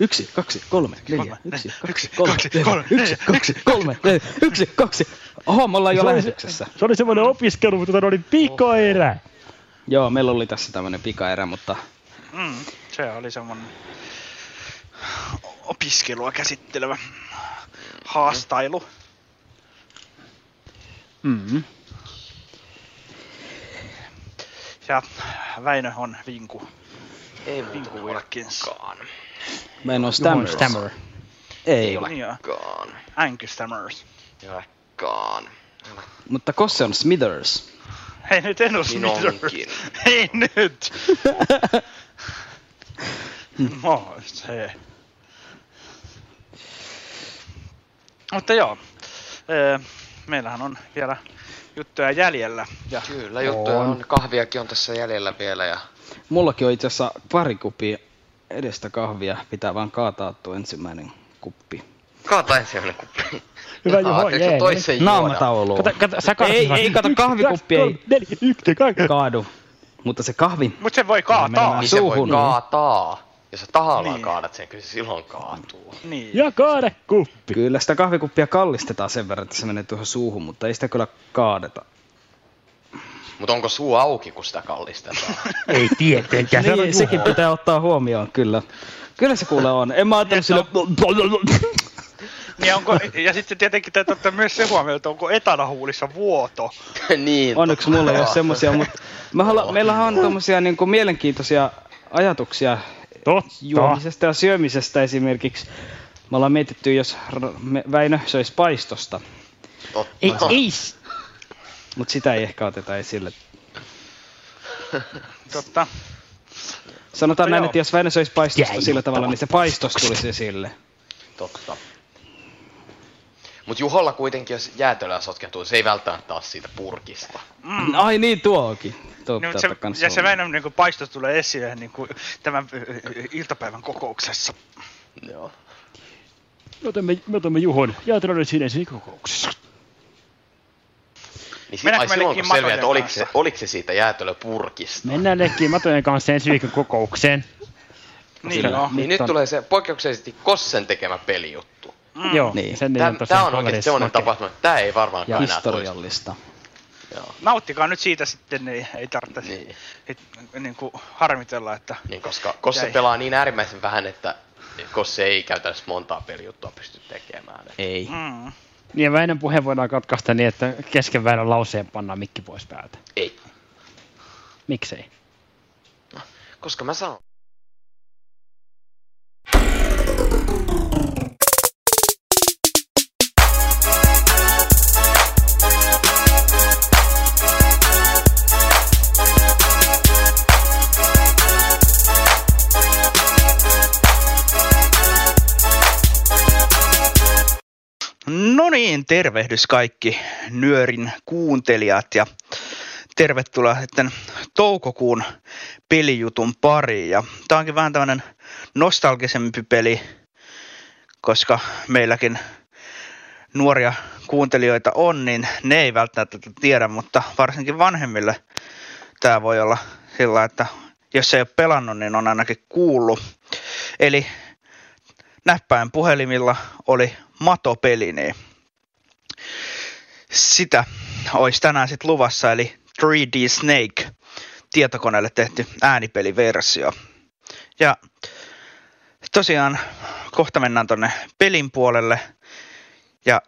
Yksi, kaksi, kolme, neljä, yksi, kaksi, kolme, yksi, kaksi, kolme, neljä, yksi, kaksi. Oho, me ollaan jo Se oli- lähetyksessä. Se oli semmoinen opiskelu, mutta tota, oli pikoerä. Joo, meillä oli tässä tämmönen pikaerä, mutta Mm, se oli semmoinen opiskelua käsittelevä haastailu. mm, Ja Väinö on vinku. Ei vinku olekaan. Mä en oo stammer. Stammer. Ei ole. Niin olekaan. Anky Stammers. Ei olekaan. Mutta Kosse on Smithers. Hei nyt en oo Niin Smithers. <laughs> onkin. Hei nyt! <laughs> no, se. Mutta joo, meillähän on vielä juttuja jäljellä. Ja Kyllä, juttuja on. Kahviakin on tässä jäljellä vielä ja Mullakin on itse asiassa pari kuppia edestä kahvia. Pitää vaan kaataa tuo ensimmäinen kuppi. Kaata ensimmäinen kuppi. <laughs> Hyvä Juho, jee. toisen Naamatauluun. Kato, kato, sä kaadat ei, ei, kato kahvikuppi kaksi, ei kolme, neljä, yksi, kaksi. <laughs> kaadu. Mutta se kahvi... Mut se voi kaataa. Niin se voi kaataa. Jos sä tahallaan Niin. niin. kaadat sen, kyllä se silloin kaatuu. Niin. Ja kaada kuppi. Kyllä sitä kahvikuppia kallistetaan sen verran, että se menee tuohon suuhun, mutta ei sitä kyllä kaadeta. Mutta onko suu auki, kun sitä kallistetaan? <laughs> Ei tietenkään. se Niin, sekin pitää ottaa huomioon, kyllä. Kyllä se kuule on. En mä ajatellut sille... <laughs> Niin onko, ja sitten tietenkin täytyy ottaa myös se huomioon, että onko etanahuulissa vuoto. <laughs> niin. Onneksi mulla ei ole semmosia, mutta me halu- meillähän on tommosia niinku mielenkiintoisia ajatuksia Totta. juomisesta ja syömisestä esimerkiksi. Me ollaan mietitty, jos Väinö söisi paistosta. Totta. Ei, ei, Mutta sitä ei ehkä oteta esille. <laughs> Totta. Sanotaan Mutta näin, joo. että jos Väinö söisi paistosta Jäi. sillä tavalla, niin se paistos tulisi esille. Totta. Mut Juholla kuitenkin, jos jäätelöä sotkeutuu, se ei välttämättä ole siitä purkista. Mm. Ai niin, tuokin. Totta, Niin, mutta se, ja se on. Väinön niin paistos tulee esille niin kuin tämän iltapäivän kokouksessa. Joo. Me otamme, me otamme Juhon jäätelöiden sinne kokouksessa. Niin si- Mennäänkö ai me silloin kun leikkiin selviää, että oliko se, oliko se siitä jäätelöpurkista. Mennään leikkiin matojen kanssa ensi viikon kokoukseen. Niin, joo. Niin nyt on- tulee se poikkeuksellisesti Kossen tekemä pelijuttu. Mm. Joo, Niin. sen tosiaan tää on semmonen makea. tapahtuma, että tää ei varmaan Ja enää historiallista. Joo. Nauttikaa nyt siitä sitten, niin ei tarvitse Niin. niin. niin kuin harmitella, että Niin, koska Kosse Jäi. pelaa niin äärimmäisen vähän, että Kosse ei käytännössä montaa pelijuttua pysty tekemään. Ei. mm, Niin Väinön puhe voidaan katkaista niin, että kesken Väinön lauseen pannaan mikki pois päältä. Ei. Miksei? Koska mä sanon. No niin, tervehdys kaikki Nyörin kuuntelijat ja tervetuloa sitten toukokuun pelijutun pariin. Ja tää onkin vähän tämmönen nostalgisempi peli, koska meilläkin nuoria kuuntelijoita on, niin ne ei välttämättä tätä tiedä, mutta varsinkin vanhemmille tämä voi olla sillä, että jos ei ole pelannut, niin on ainakin kuullut. Eli näppäin puhelimilla oli matopeli, niin sitä olisi tänään sitten luvassa, eli 3D Snake, tietokoneelle tehty äänipeliversio. Ja tosiaan kohta mennään tonne pelin puolelle ja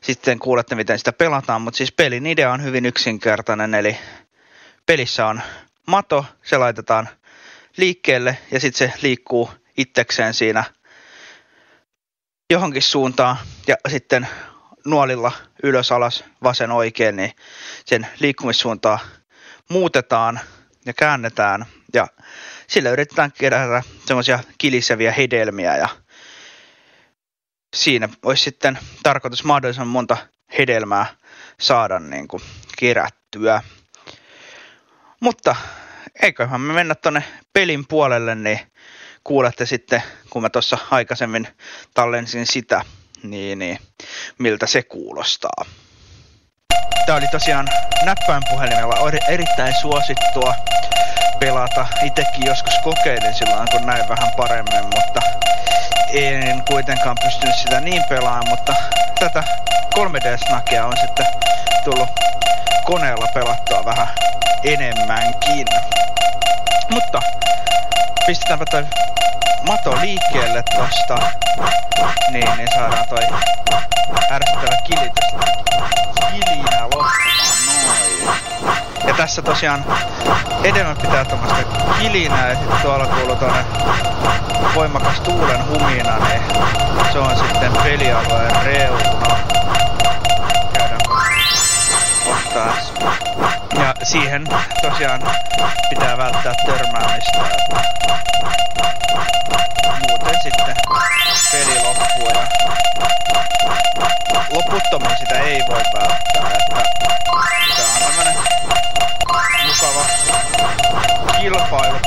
sitten kuulette, miten sitä pelataan, mutta siis pelin idea on hyvin yksinkertainen, eli pelissä on mato, se laitetaan liikkeelle ja sitten se liikkuu itsekseen siinä johonkin suuntaan ja sitten nuolilla ylös, alas, vasen, oikein, niin sen liikkumissuuntaa muutetaan ja käännetään ja sillä yritetään kerätä semmoisia kiliseviä hedelmiä ja siinä olisi sitten tarkoitus mahdollisimman monta hedelmää saada niin kuin kerättyä. Mutta eiköhän me mennä tonne pelin puolelle, niin kuulette sitten, kun mä tuossa aikaisemmin tallensin sitä, niin, niin miltä se kuulostaa. Tämä oli tosiaan näppäinpuhelimella eri- erittäin suosittua pelata. Itekin joskus kokeilin silloin, kun näin vähän paremmin, mutta en kuitenkaan pystynyt sitä niin pelaamaan, mutta tätä 3D-snakea on sitten tullut koneella pelattua vähän enemmänkin. Mutta pistetäänpä toi mato liikkeelle tosta, niin, niin saadaan toi ärsyttävä kilitys kilinä loppumaan, noin. Ja tässä tosiaan hedelmät pitää tämmöstä kilinää ja sitten tuolla kuuluu tonne voimakas tuulen humina, niin se on sitten pelialueen reuna. Käydään ottaa. Ja siihen tosiaan pitää välttää törmäämistä. Muuten sitten peli loppuu ja loputtomiin sitä ei voi välttää. Että tää on tämmönen mukava kilpailu.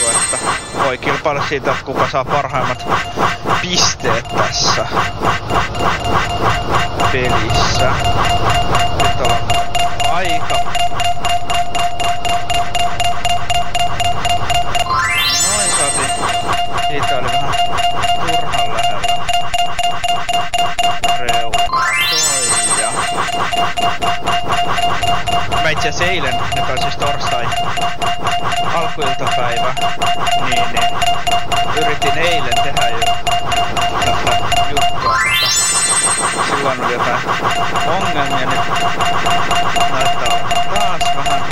Niin, että voi kilpailla siitä, että kuka saa parhaimmat pisteet tässä pelissä. Ongelmia, nyt näyttää olevan taas vähän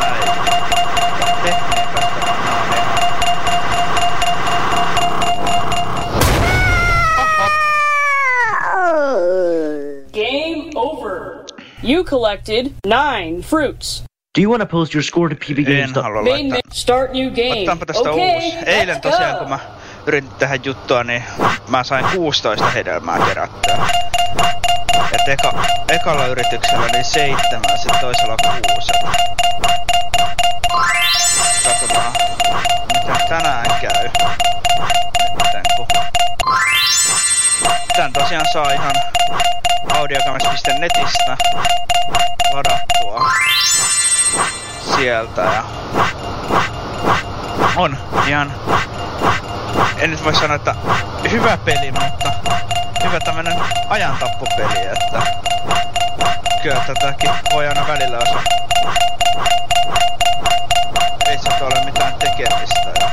näin tekniikasta vaan Game over. You collected nine fruits. Do you want to post your score to En pbgames.com? halua Main laittaa. ma- start new game. Otetaanpa tästä okay, uusi. Eilen let's tosiaan, go. kun mä yritin tehdä juttua, niin mä sain 16 hedelmää kerättyä. Et eka, ekalla yrityksellä niin seitsemän, sitten toisella kuusi. Katsotaan, miten tänään käy. Kun... Tän tosiaan saa ihan audiogames.netistä ladattua sieltä ja on ihan, en nyt voi sanoa, että hyvä peli, mutta hyvä tämmönen ajantappopeli, että kyllä tätäkin voi aina välillä osa. Ei se ole mitään tekemistä ja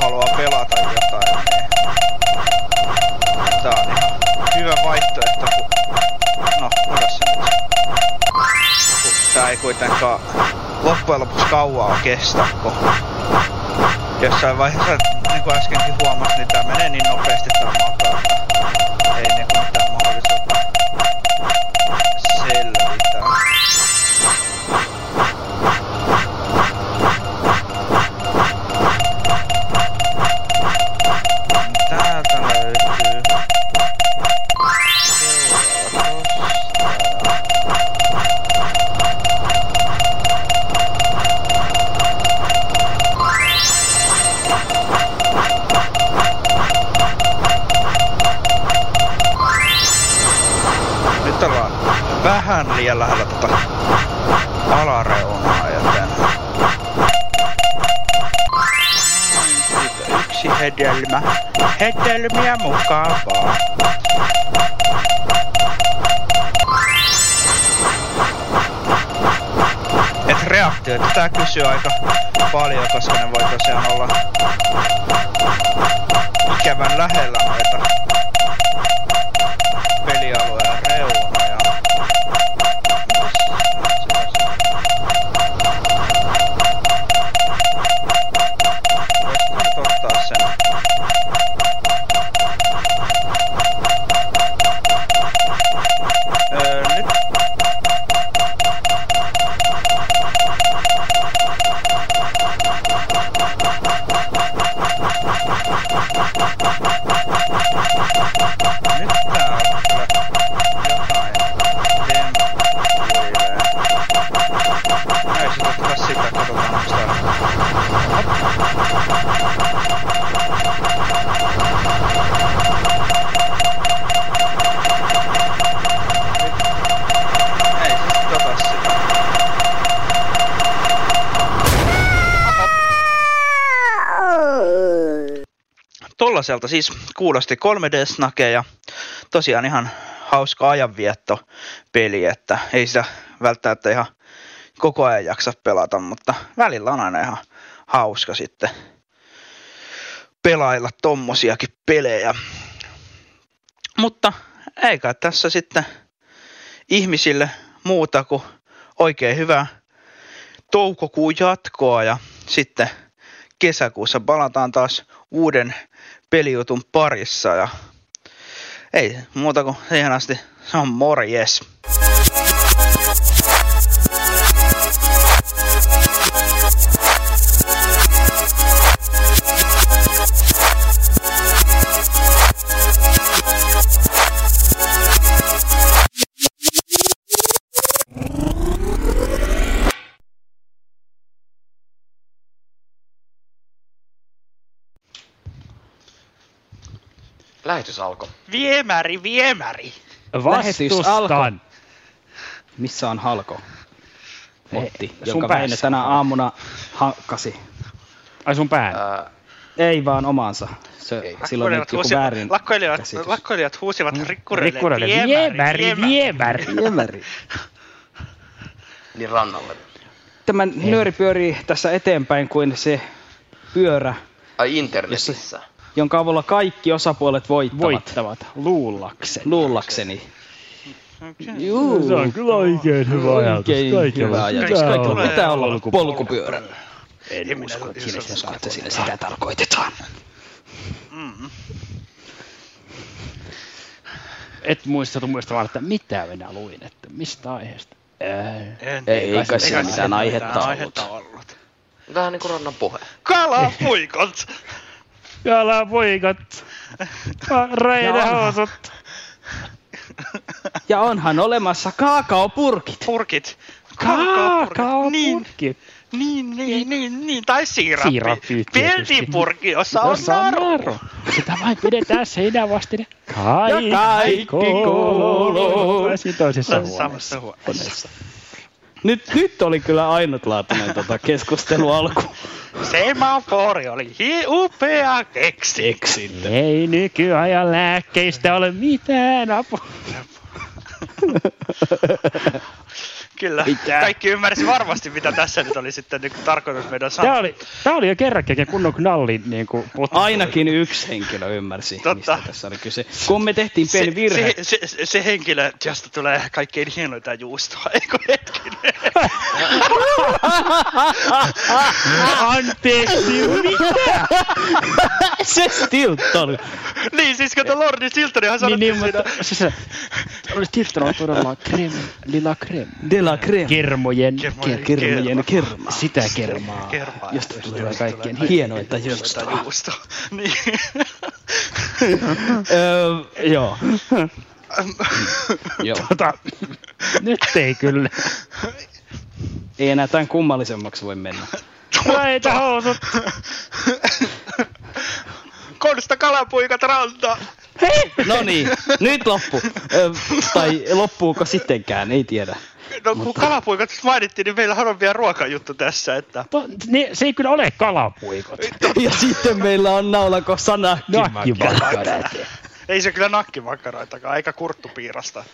haluaa pelata jotain, niin tää on ihan hyvä vaihtoehto, kun no, odas se nyt. Kun tää ei kuitenkaan loppujen lopuksi kauaa kestä, kun jossain vaiheessa, niin kuin äskenkin huomasin, niin tää menee niin nopeasti tää kuulosti 3D-snake ja tosiaan ihan hauska ajanvietto peli, että ei sitä välttämättä ihan koko ajan jaksa pelata, mutta välillä on aina ihan hauska sitten pelailla tommosiakin pelejä. Mutta eikä tässä sitten ihmisille muuta kuin oikein hyvää toukokuun jatkoa ja sitten kesäkuussa palataan taas uuden pelijutun parissa ja ei muuta kuin siihen asti se on morjes. Lähetys alkoi. Viemäri, viemäri! Vastustan. Missä on Halko? Motti, sun joka meille tänä aamuna hakkasi. Ai sun pään? Ää, Ei vaan omansa. Se, silloin nyt joku huusivat, väärin lakkoilijat, käsitys. lakkoilijat huusivat rikkureille, Rikkureille, viemäri, viemäri, viemäri. Viemäri. niin rannalle. Tämä nyöri pyörii tässä eteenpäin kuin se pyörä, Ai internetissä. Jonka avulla kaikki osapuolet voittavat. Voittavat, luullakseni. Luullakseni. Se on kyllä oikein hyvä ajatus. Oikein Kaikilla hyvä ajatus. Kaikilla pitää olla polkupyörä. polkupyörä. En usko, että sinä usko, että siinä sitä tarkoitetaan. Mm. et muista muistamaan, että mitä minä luin, että mistä aiheesta. En, Ei kai kai siellä mitään aihetta ollut. aihetta ollut. Vähän niinku rannan puhe. Kalapuikot! Kalapuikot! Reidehousut! Ja onhan olemassa kaakaopurkit. Purkit. Kaakaopurkit. Niin, niin, niin, niin. Tai siirappi. Siirappi tietysti. Peltipurki, jossa on Jossa on naru. naru. Sitä vain pidetään seinää vastine. Kaikki, kaikki kuuluu. toisessa Samassa huoneessa. Nyt, nyt oli kyllä ainutlaatuinen tota keskustelu alku. Semafori oli hi- upea keksi. Keksintö. Ei nykyajan lääkkeistä ole mitään apua. <laughs> Kyllä. Mitä? Kaikki ymmärsi varmasti, mitä tässä nyt oli sitten niin tarkoitus meidän sanoa. Tää oli, tää oli jo kerrankin kunnon knalli niin kuin Ainakin yksi henkilö ymmärsi, Totta. mistä tässä oli kyse. Kun me tehtiin pieni virhe. Se, se, se, se henkilö, josta tulee kaikkein hienointa juustoa, <laughs> eikö hetkinen? <laughs> Anteeksi, mitä? <laughs> se Stilton. niin, siis kato Lordi Stiltonihan Niin, sanottiin niin, siinä. mutta oli Stilton on todella creme, lila creme. De la creme. Kermojen, Kermojen Kermojen kerma. sitä kermaa, Kermaa, josta tulee kaikkein Hienointa Juustoa. Juusto. Niin. <laughs> Öö, joo. <laughs> joo. Tota, nyt ei kyllä. <laughs> Ei enää tämän kummallisemmaksi voi mennä. Raita housut. Konsta kalapuikat rantaan. No niin, nyt loppu. Öö, tai loppuuko sittenkään, ei tiedä. No kun kalapuikat mainittiin, niin meillähän on vielä ruokajuttu tässä, että... To, ne, se ei kyllä ole kalapuikot. Ja sitten meillä on naulakossa Nakkimakkarat. <laughs> Ei se kyllä nakkimakkaroitakaan, eikä kurttupiirasta.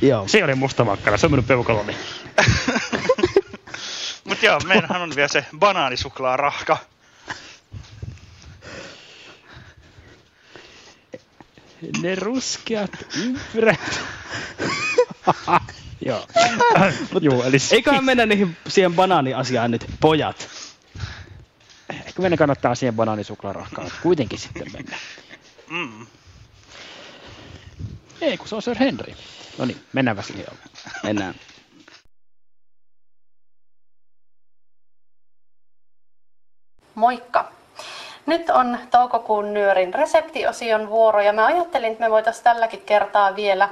Joo. Se oli musta makkara, se on minun peukaloni. <laughs> Mut joo, meillähän on vielä se banaanisuklaarahka. Ne ruskeat ympyrät. <laughs> Joo. <laughs> Joo, eli Eiköhän mennä niihin, siihen banaaniasiaan nyt, pojat. Ehkä meidän kannattaa siihen banaanisuklaarahkaan kuitenkin sitten mennä. Mm. Ei, kun se on Sir Henry. No niin, mennäänpä siihen. Mennään. Moikka! Nyt on toukokuun nyörin reseptiosion vuoro ja mä ajattelin, että me voitaisiin tälläkin kertaa vielä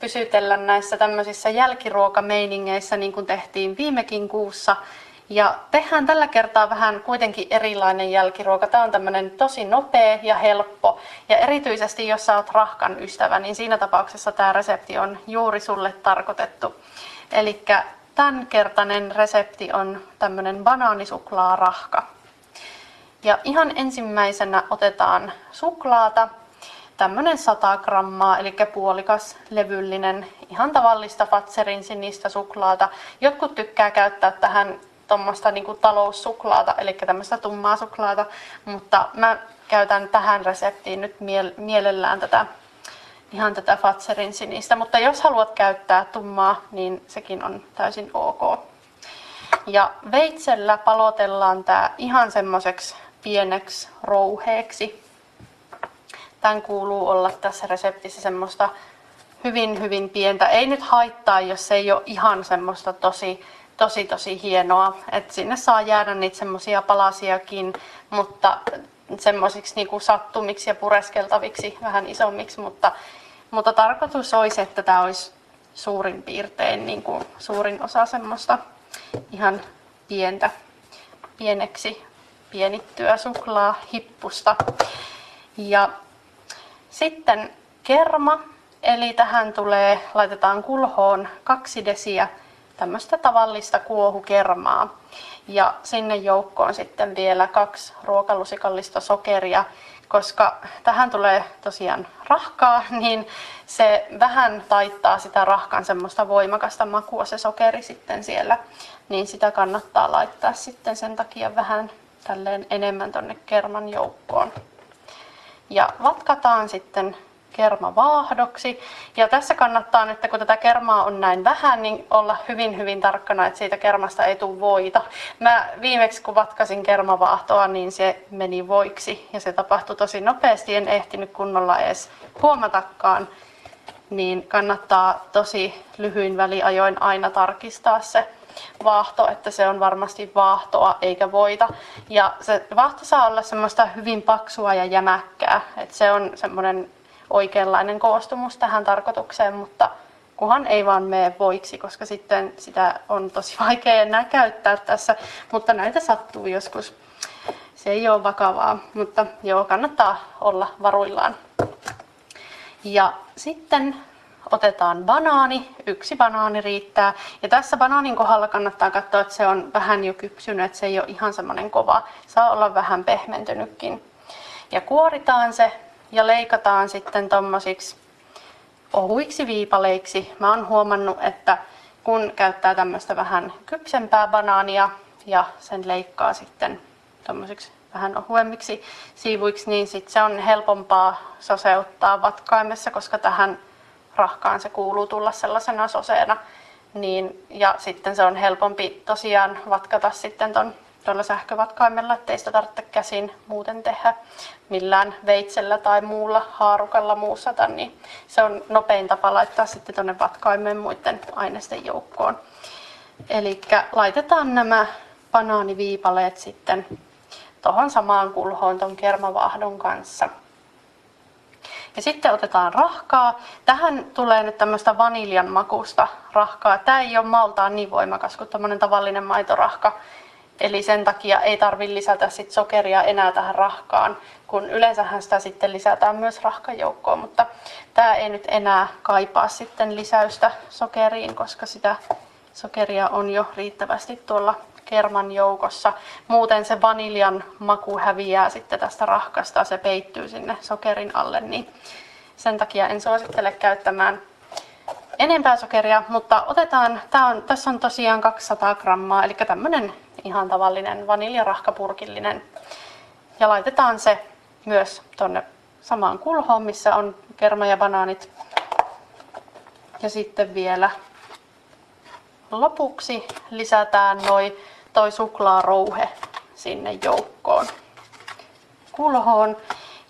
pysytellä näissä tämmöisissä jälkiruokameiningeissä niin kuin tehtiin viimekin kuussa. Ja tehdään tällä kertaa vähän kuitenkin erilainen jälkiruoka. Tämä on tämmöinen tosi nopea ja helppo. Ja erityisesti jos sä oot rahkan ystävä, niin siinä tapauksessa tämä resepti on juuri sulle tarkoitettu. Eli tämänkertainen resepti on tämmöinen banaanisuklaarahka. Ja ihan ensimmäisenä otetaan suklaata, tämmöinen 100 grammaa, eli puolikas levyllinen, ihan tavallista Fatserin sinistä suklaata. Jotkut tykkää käyttää tähän tuommoista niin taloussuklaata, eli tämmöistä tummaa suklaata, mutta mä käytän tähän reseptiin nyt miel- mielellään tätä ihan tätä Fatserin sinistä, mutta jos haluat käyttää tummaa, niin sekin on täysin ok. Ja veitsellä palotellaan tämä ihan semmoiseksi pieneksi rouheeksi. Tämän kuuluu olla tässä reseptissä semmoista hyvin, hyvin pientä. Ei nyt haittaa, jos se ei ole ihan semmoista tosi, tosi, tosi hienoa. Et sinne saa jäädä niitä semmoisia palasiakin, mutta semmoisiksi niinku sattumiksi ja pureskeltaviksi vähän isommiksi. Mutta, mutta tarkoitus olisi, että tämä olisi suurin piirtein niin kuin suurin osa semmoista ihan pientä, pieneksi pienittyä suklaahippusta. Ja sitten kerma, eli tähän tulee, laitetaan kulhoon kaksi desiä tämmöistä tavallista kuohukermaa. Ja sinne joukkoon sitten vielä kaksi ruokalusikallista sokeria, koska tähän tulee tosiaan rahkaa, <laughs> niin se vähän taittaa sitä rahkan semmoista voimakasta makua se sokeri sitten siellä, niin sitä kannattaa laittaa sitten sen takia vähän tälleen enemmän tonne kerman joukkoon. Ja vatkataan sitten kerma vaahdoksi. Ja tässä kannattaa, että kun tätä kermaa on näin vähän, niin olla hyvin hyvin tarkkana, että siitä kermasta ei tule voita. Mä viimeksi kun vatkasin kermavaahtoa, niin se meni voiksi ja se tapahtui tosi nopeasti. En ehtinyt kunnolla edes huomatakaan, niin kannattaa tosi lyhyin väliajoin aina tarkistaa se vaahto, että se on varmasti vaahtoa eikä voita. Ja se vaahto saa olla semmoista hyvin paksua ja jämäkkää, että se on semmoinen oikeanlainen koostumus tähän tarkoitukseen, mutta kunhan ei vaan mene voiksi, koska sitten sitä on tosi vaikea enää käyttää tässä, mutta näitä sattuu joskus. Se ei ole vakavaa, mutta joo, kannattaa olla varuillaan. Ja sitten otetaan banaani, yksi banaani riittää. Ja tässä banaanin kohdalla kannattaa katsoa, että se on vähän jo kypsynyt, että se ei ole ihan semmoinen kova. Saa olla vähän pehmentynytkin. Ja kuoritaan se ja leikataan sitten tommosiksi ohuiksi viipaleiksi. Mä oon huomannut, että kun käyttää tämmöistä vähän kypsempää banaania ja sen leikkaa sitten tommosiksi vähän ohuemmiksi siivuiksi, niin sit se on helpompaa soseuttaa vatkaimessa, koska tähän rahkaan se kuuluu tulla sellaisena soseena. Niin, ja sitten se on helpompi tosiaan vatkata sitten ton tuolla sähkövatkaimella, ettei sitä tarvitse käsin muuten tehdä millään veitsellä tai muulla haarukalla muussata, niin se on nopein tapa laittaa sitten tuonne vatkaimeen muiden aineisten joukkoon. Eli laitetaan nämä banaaniviipaleet sitten tuohon samaan kulhoon ton kermavahdon kanssa. Ja sitten otetaan rahkaa. Tähän tulee nyt tämmöistä vaniljan makusta rahkaa. Tämä ei ole maltaan niin voimakas kuin tämmöinen tavallinen maitorahka. Eli sen takia ei tarvitse lisätä sit sokeria enää tähän rahkaan, kun yleensähän sitä sitten lisätään myös rahkajoukkoon, mutta tämä ei nyt enää kaipaa sitten lisäystä sokeriin, koska sitä sokeria on jo riittävästi tuolla kerman joukossa. Muuten se vaniljan maku häviää sitten tästä rahkasta, se peittyy sinne sokerin alle, niin sen takia en suosittele käyttämään enempää sokeria, mutta otetaan, tää on, tässä on tosiaan 200 grammaa, eli tämmöinen ihan tavallinen vaniljarahkapurkillinen. Ja laitetaan se myös tonne samaan kulhoon, missä on kerma ja banaanit. Ja sitten vielä lopuksi lisätään noi, toi suklaarouhe sinne joukkoon kulhoon.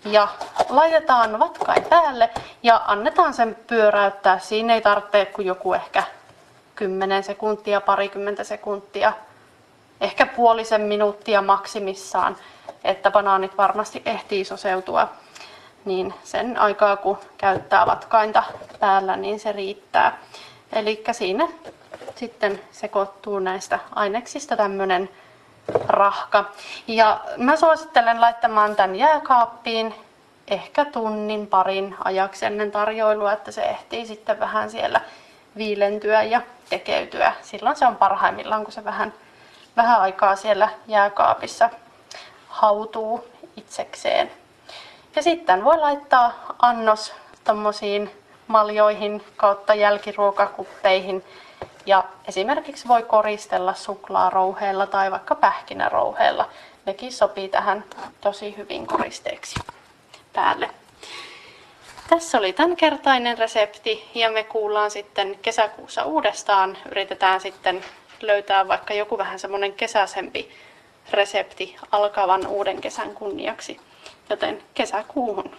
Ja laitetaan vatkain päälle ja annetaan sen pyöräyttää. Siinä ei tarvitse kuin joku ehkä 10 sekuntia, parikymmentä sekuntia, ehkä puolisen minuuttia maksimissaan, että banaanit varmasti ehtii soseutua. Niin sen aikaa kun käyttää vatkainta päällä, niin se riittää. Eli siinä sitten sekoittuu näistä aineksista tämmöinen rahka. Ja mä suosittelen laittamaan tämän jääkaappiin ehkä tunnin parin ajaksi ennen tarjoilua, että se ehtii sitten vähän siellä viilentyä ja tekeytyä. Silloin se on parhaimmillaan, kun se vähän, vähän aikaa siellä jääkaapissa hautuu itsekseen. Ja sitten voi laittaa annos tommosiin maljoihin kautta jälkiruokakuppeihin ja esimerkiksi voi koristella suklaarouheella tai vaikka pähkinärouheella. Nekin sopii tähän tosi hyvin koristeeksi päälle. Tässä oli tämänkertainen resepti ja me kuullaan sitten kesäkuussa uudestaan. Yritetään sitten löytää vaikka joku vähän semmoinen kesäsempi resepti alkavan uuden kesän kunniaksi. Joten kesäkuuhun.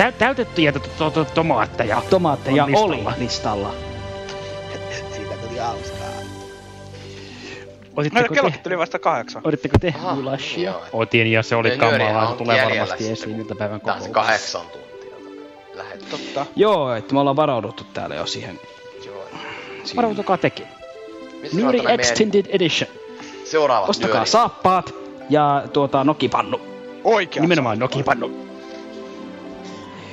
Tä, täytettyjä to, to, to, tomaatteja. Tomaatteja on oli listalla. listalla. Siitä tuli hauskaa. Meillä Olitteko kellotkin te, tuli vasta kahdeksan. olitteko te gulashia? Otin ja se oli kamalaa, se tulee varmasti esiin iltapäivän Tää on se kokouksessa. kahdeksan tuntia. Lähet. Totta. Joo, että me ollaan varauduttu täällä jo siihen. Joo. Varautukaa tekin. Nyri on meidän Extended Edition. Seuraavat Ostakaa nyörit? saappaat ja tuota nokipannu. Oikein. Nimenomaan nokipannu.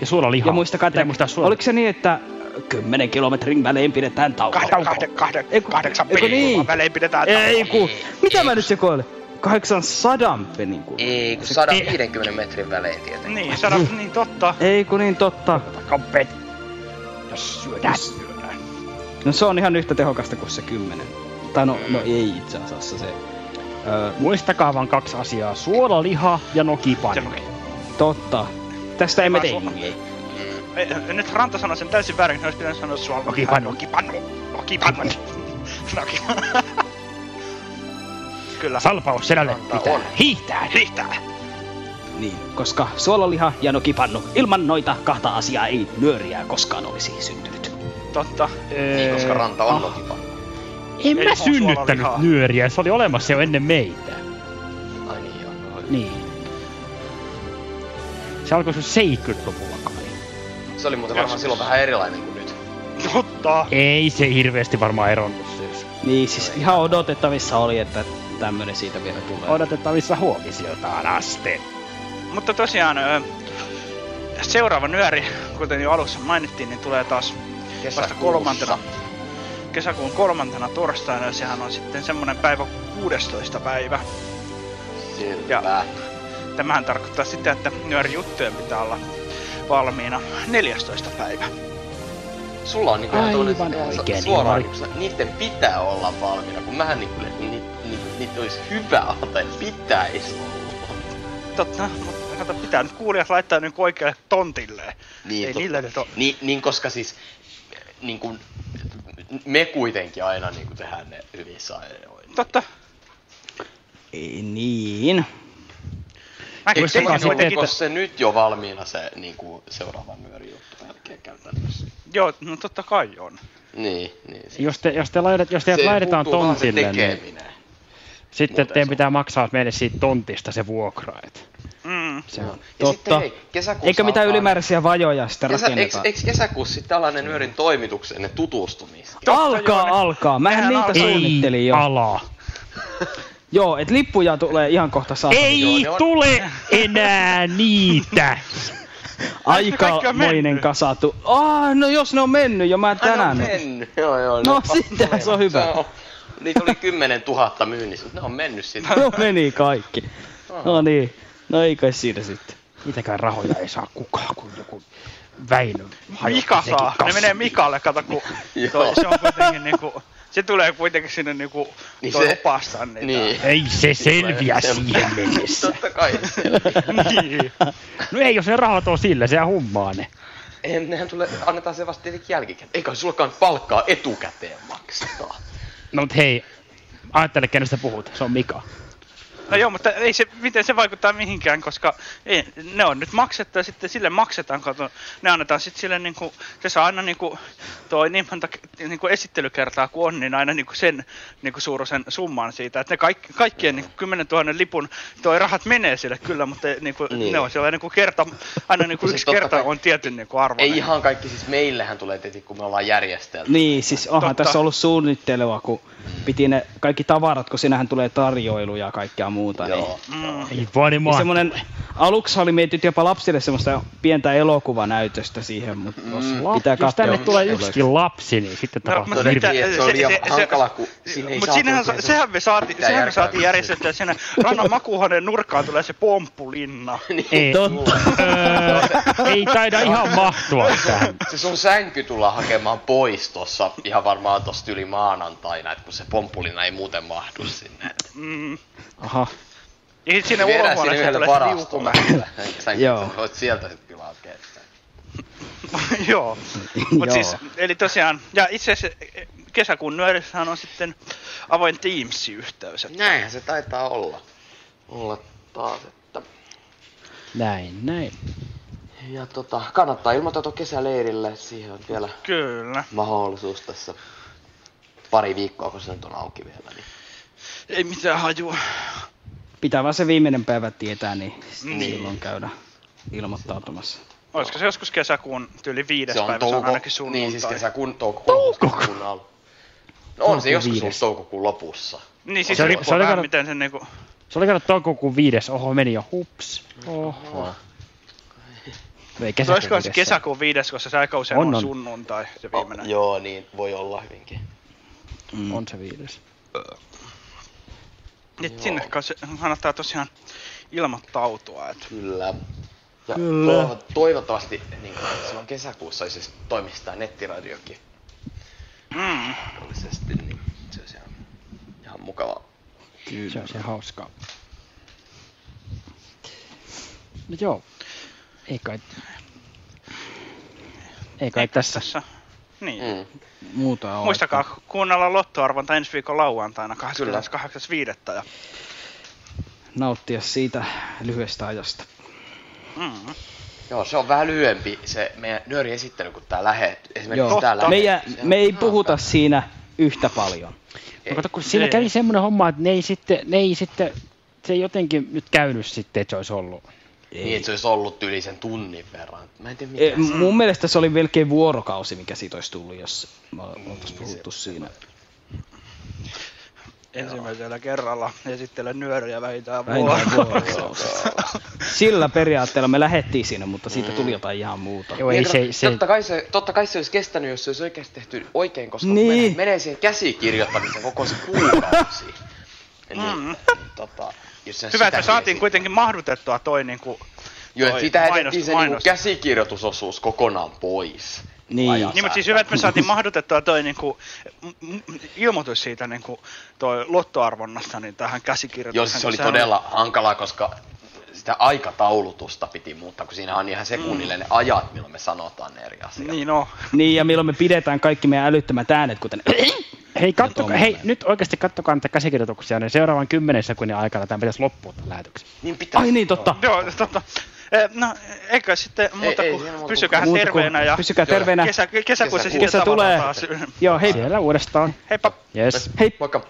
Ja suolaliha. Ja muistakaa, että muistaa suola- oliko se niin, että 10 kilometrin välein pidetään tauko? Kahden, kahden, kahden, kahdeksan Eikö niin? välein pidetään Ei tauko. ku, mitä mä nyt sekoilen? 800 penin ku. Ei, kun 150 metrin välein tietenkin. Niin, sada, niin totta. Ei kun niin totta. Kampet. Jos syödään. No se on ihan yhtä tehokasta kuin se 10. Tai no, no ei itse asiassa se. Öö, Muistakaa vaan kaksi asiaa. Suolaliha ja nokipannu. totta. Tästä emme Taas tingi. Ei, Nyt Ranta sanoi sen täysin väärin, olisi pitänyt sanoa suolella. Nokipannu. Nokipannu. Nokipannu. Nokipannu. <laughs> <laughs> Kyllä. Salpaus selälle pitää. on. Hiihtää. Hiihtää. Niin, koska suolaliha ja nokipannu, ilman noita kahta asiaa ei nyöriä koskaan olisi syntynyt. Totta. Niin, koska ranta on Ah. nokipannu. En Ei mä synnyttänyt nyöriä, se oli olemassa jo ennen meitä. Ai niin joo. Niin. Se alkoi sun 70-luvulla kai. Se oli muuten varmaan silloin vähän erilainen kuin nyt. Totta. Ei se hirveästi varmaan eronnut siis. Niin, siis ihan odotettavissa oli, että tämmönen siitä vielä tulee. Odotettavissa huomisiltaan asti. Mutta tosiaan seuraava nyöri, kuten jo alussa mainittiin, niin tulee taas vasta Kesäkuussa. kolmantena, kesäkuun kolmantena torstaina, ja sehän on sitten semmonen päivä 16. päivä. Selvä. Tämähän tarkoittaa sitä, että nyörijuttujen pitää olla valmiina 14. päivä. Sulla on niinku ihan Aivan oikein, suoraan, niin niinku, niiden pitää olla valmiina, kun mähän niinku, ni, ni, ni, niitä olisi hyvä antaa, että pitäisi olla. Totta, mutta kato, pitää nyt kuulijat laittaa nyt oikealle tontille. Niin, Ei totta. niillä nyt ole. Niin, niin, koska siis niin kuin, me kuitenkin aina niin kuin tehdään ne hyvissä ajoin. Totta. Ei niin. Mäkin Eikö se, tein onko kuitenkin... se nyt jo valmiina se niin kuin, seuraavan nyöri juttu jälkeen käytännössä? Joo, no totta kai on. Niin, niin. Se, Jos, te, jos, te laitat, jos teidät se laitetaan vaan se tontille, niin sitten Muuten teidän se pitää maksaa meille siitä tontista se vuokra. Et. Mm. Se on. Ja Totta. sitten hei, kesäkuussa Eikö mitään alkaa- ylimääräisiä vajoja sitten Kesä, eikö, rakennetaan? eikö kesäkuussa sitten tällainen nyörin toimituksen ennen tutustumista? Alkaa, alkaa. Mähän Nehän niitä alkaa. suunnittelin jo. Ala. <laughs> Joo, et lippuja tulee ihan kohta saa. Ei Joo, on- tule enää niitä. <laughs> Aikamoinen kasatu. Ah, no jos ne on mennyt jo, mä Ai, ne tänään. on mennyt. Joo, joo. No sittenhän se on hyvä. on- Niitä oli 10 000 myynnissä, mutta ne on mennyt sitten. No meni kaikki. No niin. No ei kai siinä sitten. Niitäkään rahoja ei saa kukaan, kun joku Väinö Mika saa. Ne menee Mikalle, kato kun <laughs> toi, se on kuitenkin niinku... Se tulee kuitenkin sinne niinku Niin toi se- opastaa niitä. Niin. Ei se selviä Se- siihen <laughs> mennessä. Totta kai niin. No ei, jos ne rahat on sillä, sehän hummaa ne. Eihän nehän tulee, annetaan se vasta tietenkin jälkikäteen. Eikä sullakaan palkkaa etukäteen maksetaan. No mut hei, ajattele kenestä puhut, se on Mika. No joo, mutta ei se, miten se vaikuttaa mihinkään, koska ei, ne on nyt maksettu ja sitten sille maksetaan, kato, ne annetaan sitten sille niinku, se saa aina niinku, toi niin monta niinku esittelykertaa kuin on, niin aina niinku sen niinku suuruisen summan siitä, että ne kaikki, kaikkien niinku 10 000 lipun toi rahat menee sille kyllä, mutta niinku, Niin. niin. ne on siellä niinku kerta, aina niinku Siis yksi kerta kai- on tietyn niinku arvoinen. Ei ihan kaikki, siis meillähän tulee tietenkin, kun me ollaan järjestelty. Niin, siis onhan Totta. tässä ollut suunnittelua, kun piti ne kaikki tavarat, kun sinähän tulee tarjoiluja ja kaikkea muuta. Niin. Joo. Mm. Ei vaan Ja semmonen, aluksi oli mietitty jopa lapsille semmoista pientä elokuvanäytöstä siihen, mutta Mm. pitää Jos katsoa. tänne tulee yksikin lapsi, niin sitten No, tapahtuu mutta hirveä. Että se oli liian hankala, kun siinä ei Mutta sehän me saatiin, sehän me saatiin järjestettyä siinä rannan makuuhuoneen nurkkaan tulee se pomppulinna. <laughs> Ei, öö, ei taida ihan mahtua <laughs> tähän. Se sun sänky tullaan hakemaan pois tossa ihan varmaan tosta yli maanantaina, että kun se pomppulina ei muuten mahdu sinne. Mm. Aha. Ja sit sinne yhdelle tulee. <laughs> Sänky, Joo. voit sieltä sit kyllä hakea. Joo. Mut Joo. siis, eli tosiaan, ja itse asiassa eh, kesäkuun nyörissähän on sitten avoin Teams-yhteys. Näinhän se taitaa olla. Olla taas, että... Näin, näin. Ja tota, kannattaa ilmoittautua kesäleirille, että siihen on vielä Kyllä. mahdollisuus tässä pari viikkoa, kun se nyt on auki vielä. Niin. Ei mitään hajua. Pitää vaan se viimeinen päivä tietää, niin, Niin. silloin käydä ilmoittautumassa. Olisiko se joskus kesäkuun tyyli viides Se on päivä, se on touko, ainakin sunnuntai. niin siis kesäkuun toukokuun, toukokuun al. No on se joskus viides. ollut toukokuun lopussa. Niin siis Se oli- se oli vähän kato- miten se niinku... Se oli kato toukokuun viides, oho meni jo, hups. Oho. Ei Mutta olisiko se kesäkuun viides, koska se aika usein On, on, on. sunnuntai, se viimeinen. Joo, niin voi olla hyvinkin. Mm. On se viides. Nyt sinne kanssa kannattaa tosiaan ilmoittautua. Että. Kyllä. Ja Kyllä. toivo- toivottavasti niin kuin, silloin kesäkuussa olisi siis toimisi tämä nettiradiokin Mm. mahdollisesti, niin se olisi ihan, ihan mukavaa. Kyllä. Se on se hauskaa. No joo. Ei kai... Ei kai tässä. tässä. Niin. Mm. Muuta on. Muistakaa kuunnella lottoarvonta ensi viikon lauantaina 28.5. Ja... Nauttia siitä lyhyestä ajasta. Mm. Joo, se on vähän lyhyempi se meidän nyöri esittely, kun tää lähet. Esimerkiksi Joo. tää lähet. Meidän, me ei puhuta siinä yhtä paljon. No kato, kun siinä kävi semmoinen homma, että ne ei sitten, ne ei sitten, se ei jotenkin nyt käynyt sitten, että se olisi ollut. Niin, että se olisi ollut yli sen tunnin verran. Mä en tiedä E, se on. mun mielestä se oli melkein vuorokausi, mikä siitä olisi tullut, jos me oltaisiin puhuttu siinä. Ensimmäisellä kerralla esittelen nyöriä vähintään Vähintään vuorokausi. Sillä periaatteella me lähettiin siinä, mutta siitä tuli jotain ihan muuta. Joo, Niin, kato, Totta, kai se, totta kai se olisi kestänyt, jos se olisi oikeasti tehty oikein, koska Niin. menee, menee siihen käsikirjoittamiseen koko se kuukausi. <laughs> Niin, Mm. niin, tota, se Hyvä, että me saatiin kuitenkin mahdutettua toi niinku... Joo, että siitä mainos- jätettiin se niinku käsikirjoitusosuus kokonaan pois. Niin. Niin, mutta siis hyvä, että me saatiin mahdutettua toi niinku, m- m- ilmoitus siitä niinku, toi lottoarvonnasta niin tähän käsikirjoitukseen. Joo, siis se oli kun sehän todella hankalaa, koska sitä aikataulutusta piti muuttaa, kun siinä on ihan sekunnille ne ajat, milloin me sanotaan ne eri asiat. Niin on. Niin, ja milloin me pidetään kaikki meidän älyttömät äänet, kuten... <coughs> Hei, kattokaa, tommonen. hei, nyt oikeasti kattokaa näitä käsikirjoituksia, niin seuraavan 10 sekunnin aikana tämä pitäisi loppua tämän lähetyksen. Niin pitää. Ai niin, totta. Joo, totta. Eh, No, eikä sitten muuta ei kuin muuta pysykää Muuta kuin terveenä ja pysykää terveenä. kesä, kesäkuussa sitten Kesä tavataan tulee. taas. Joo, hei. Siellä uudestaan. Heippa. Yes. Hei. Moikka.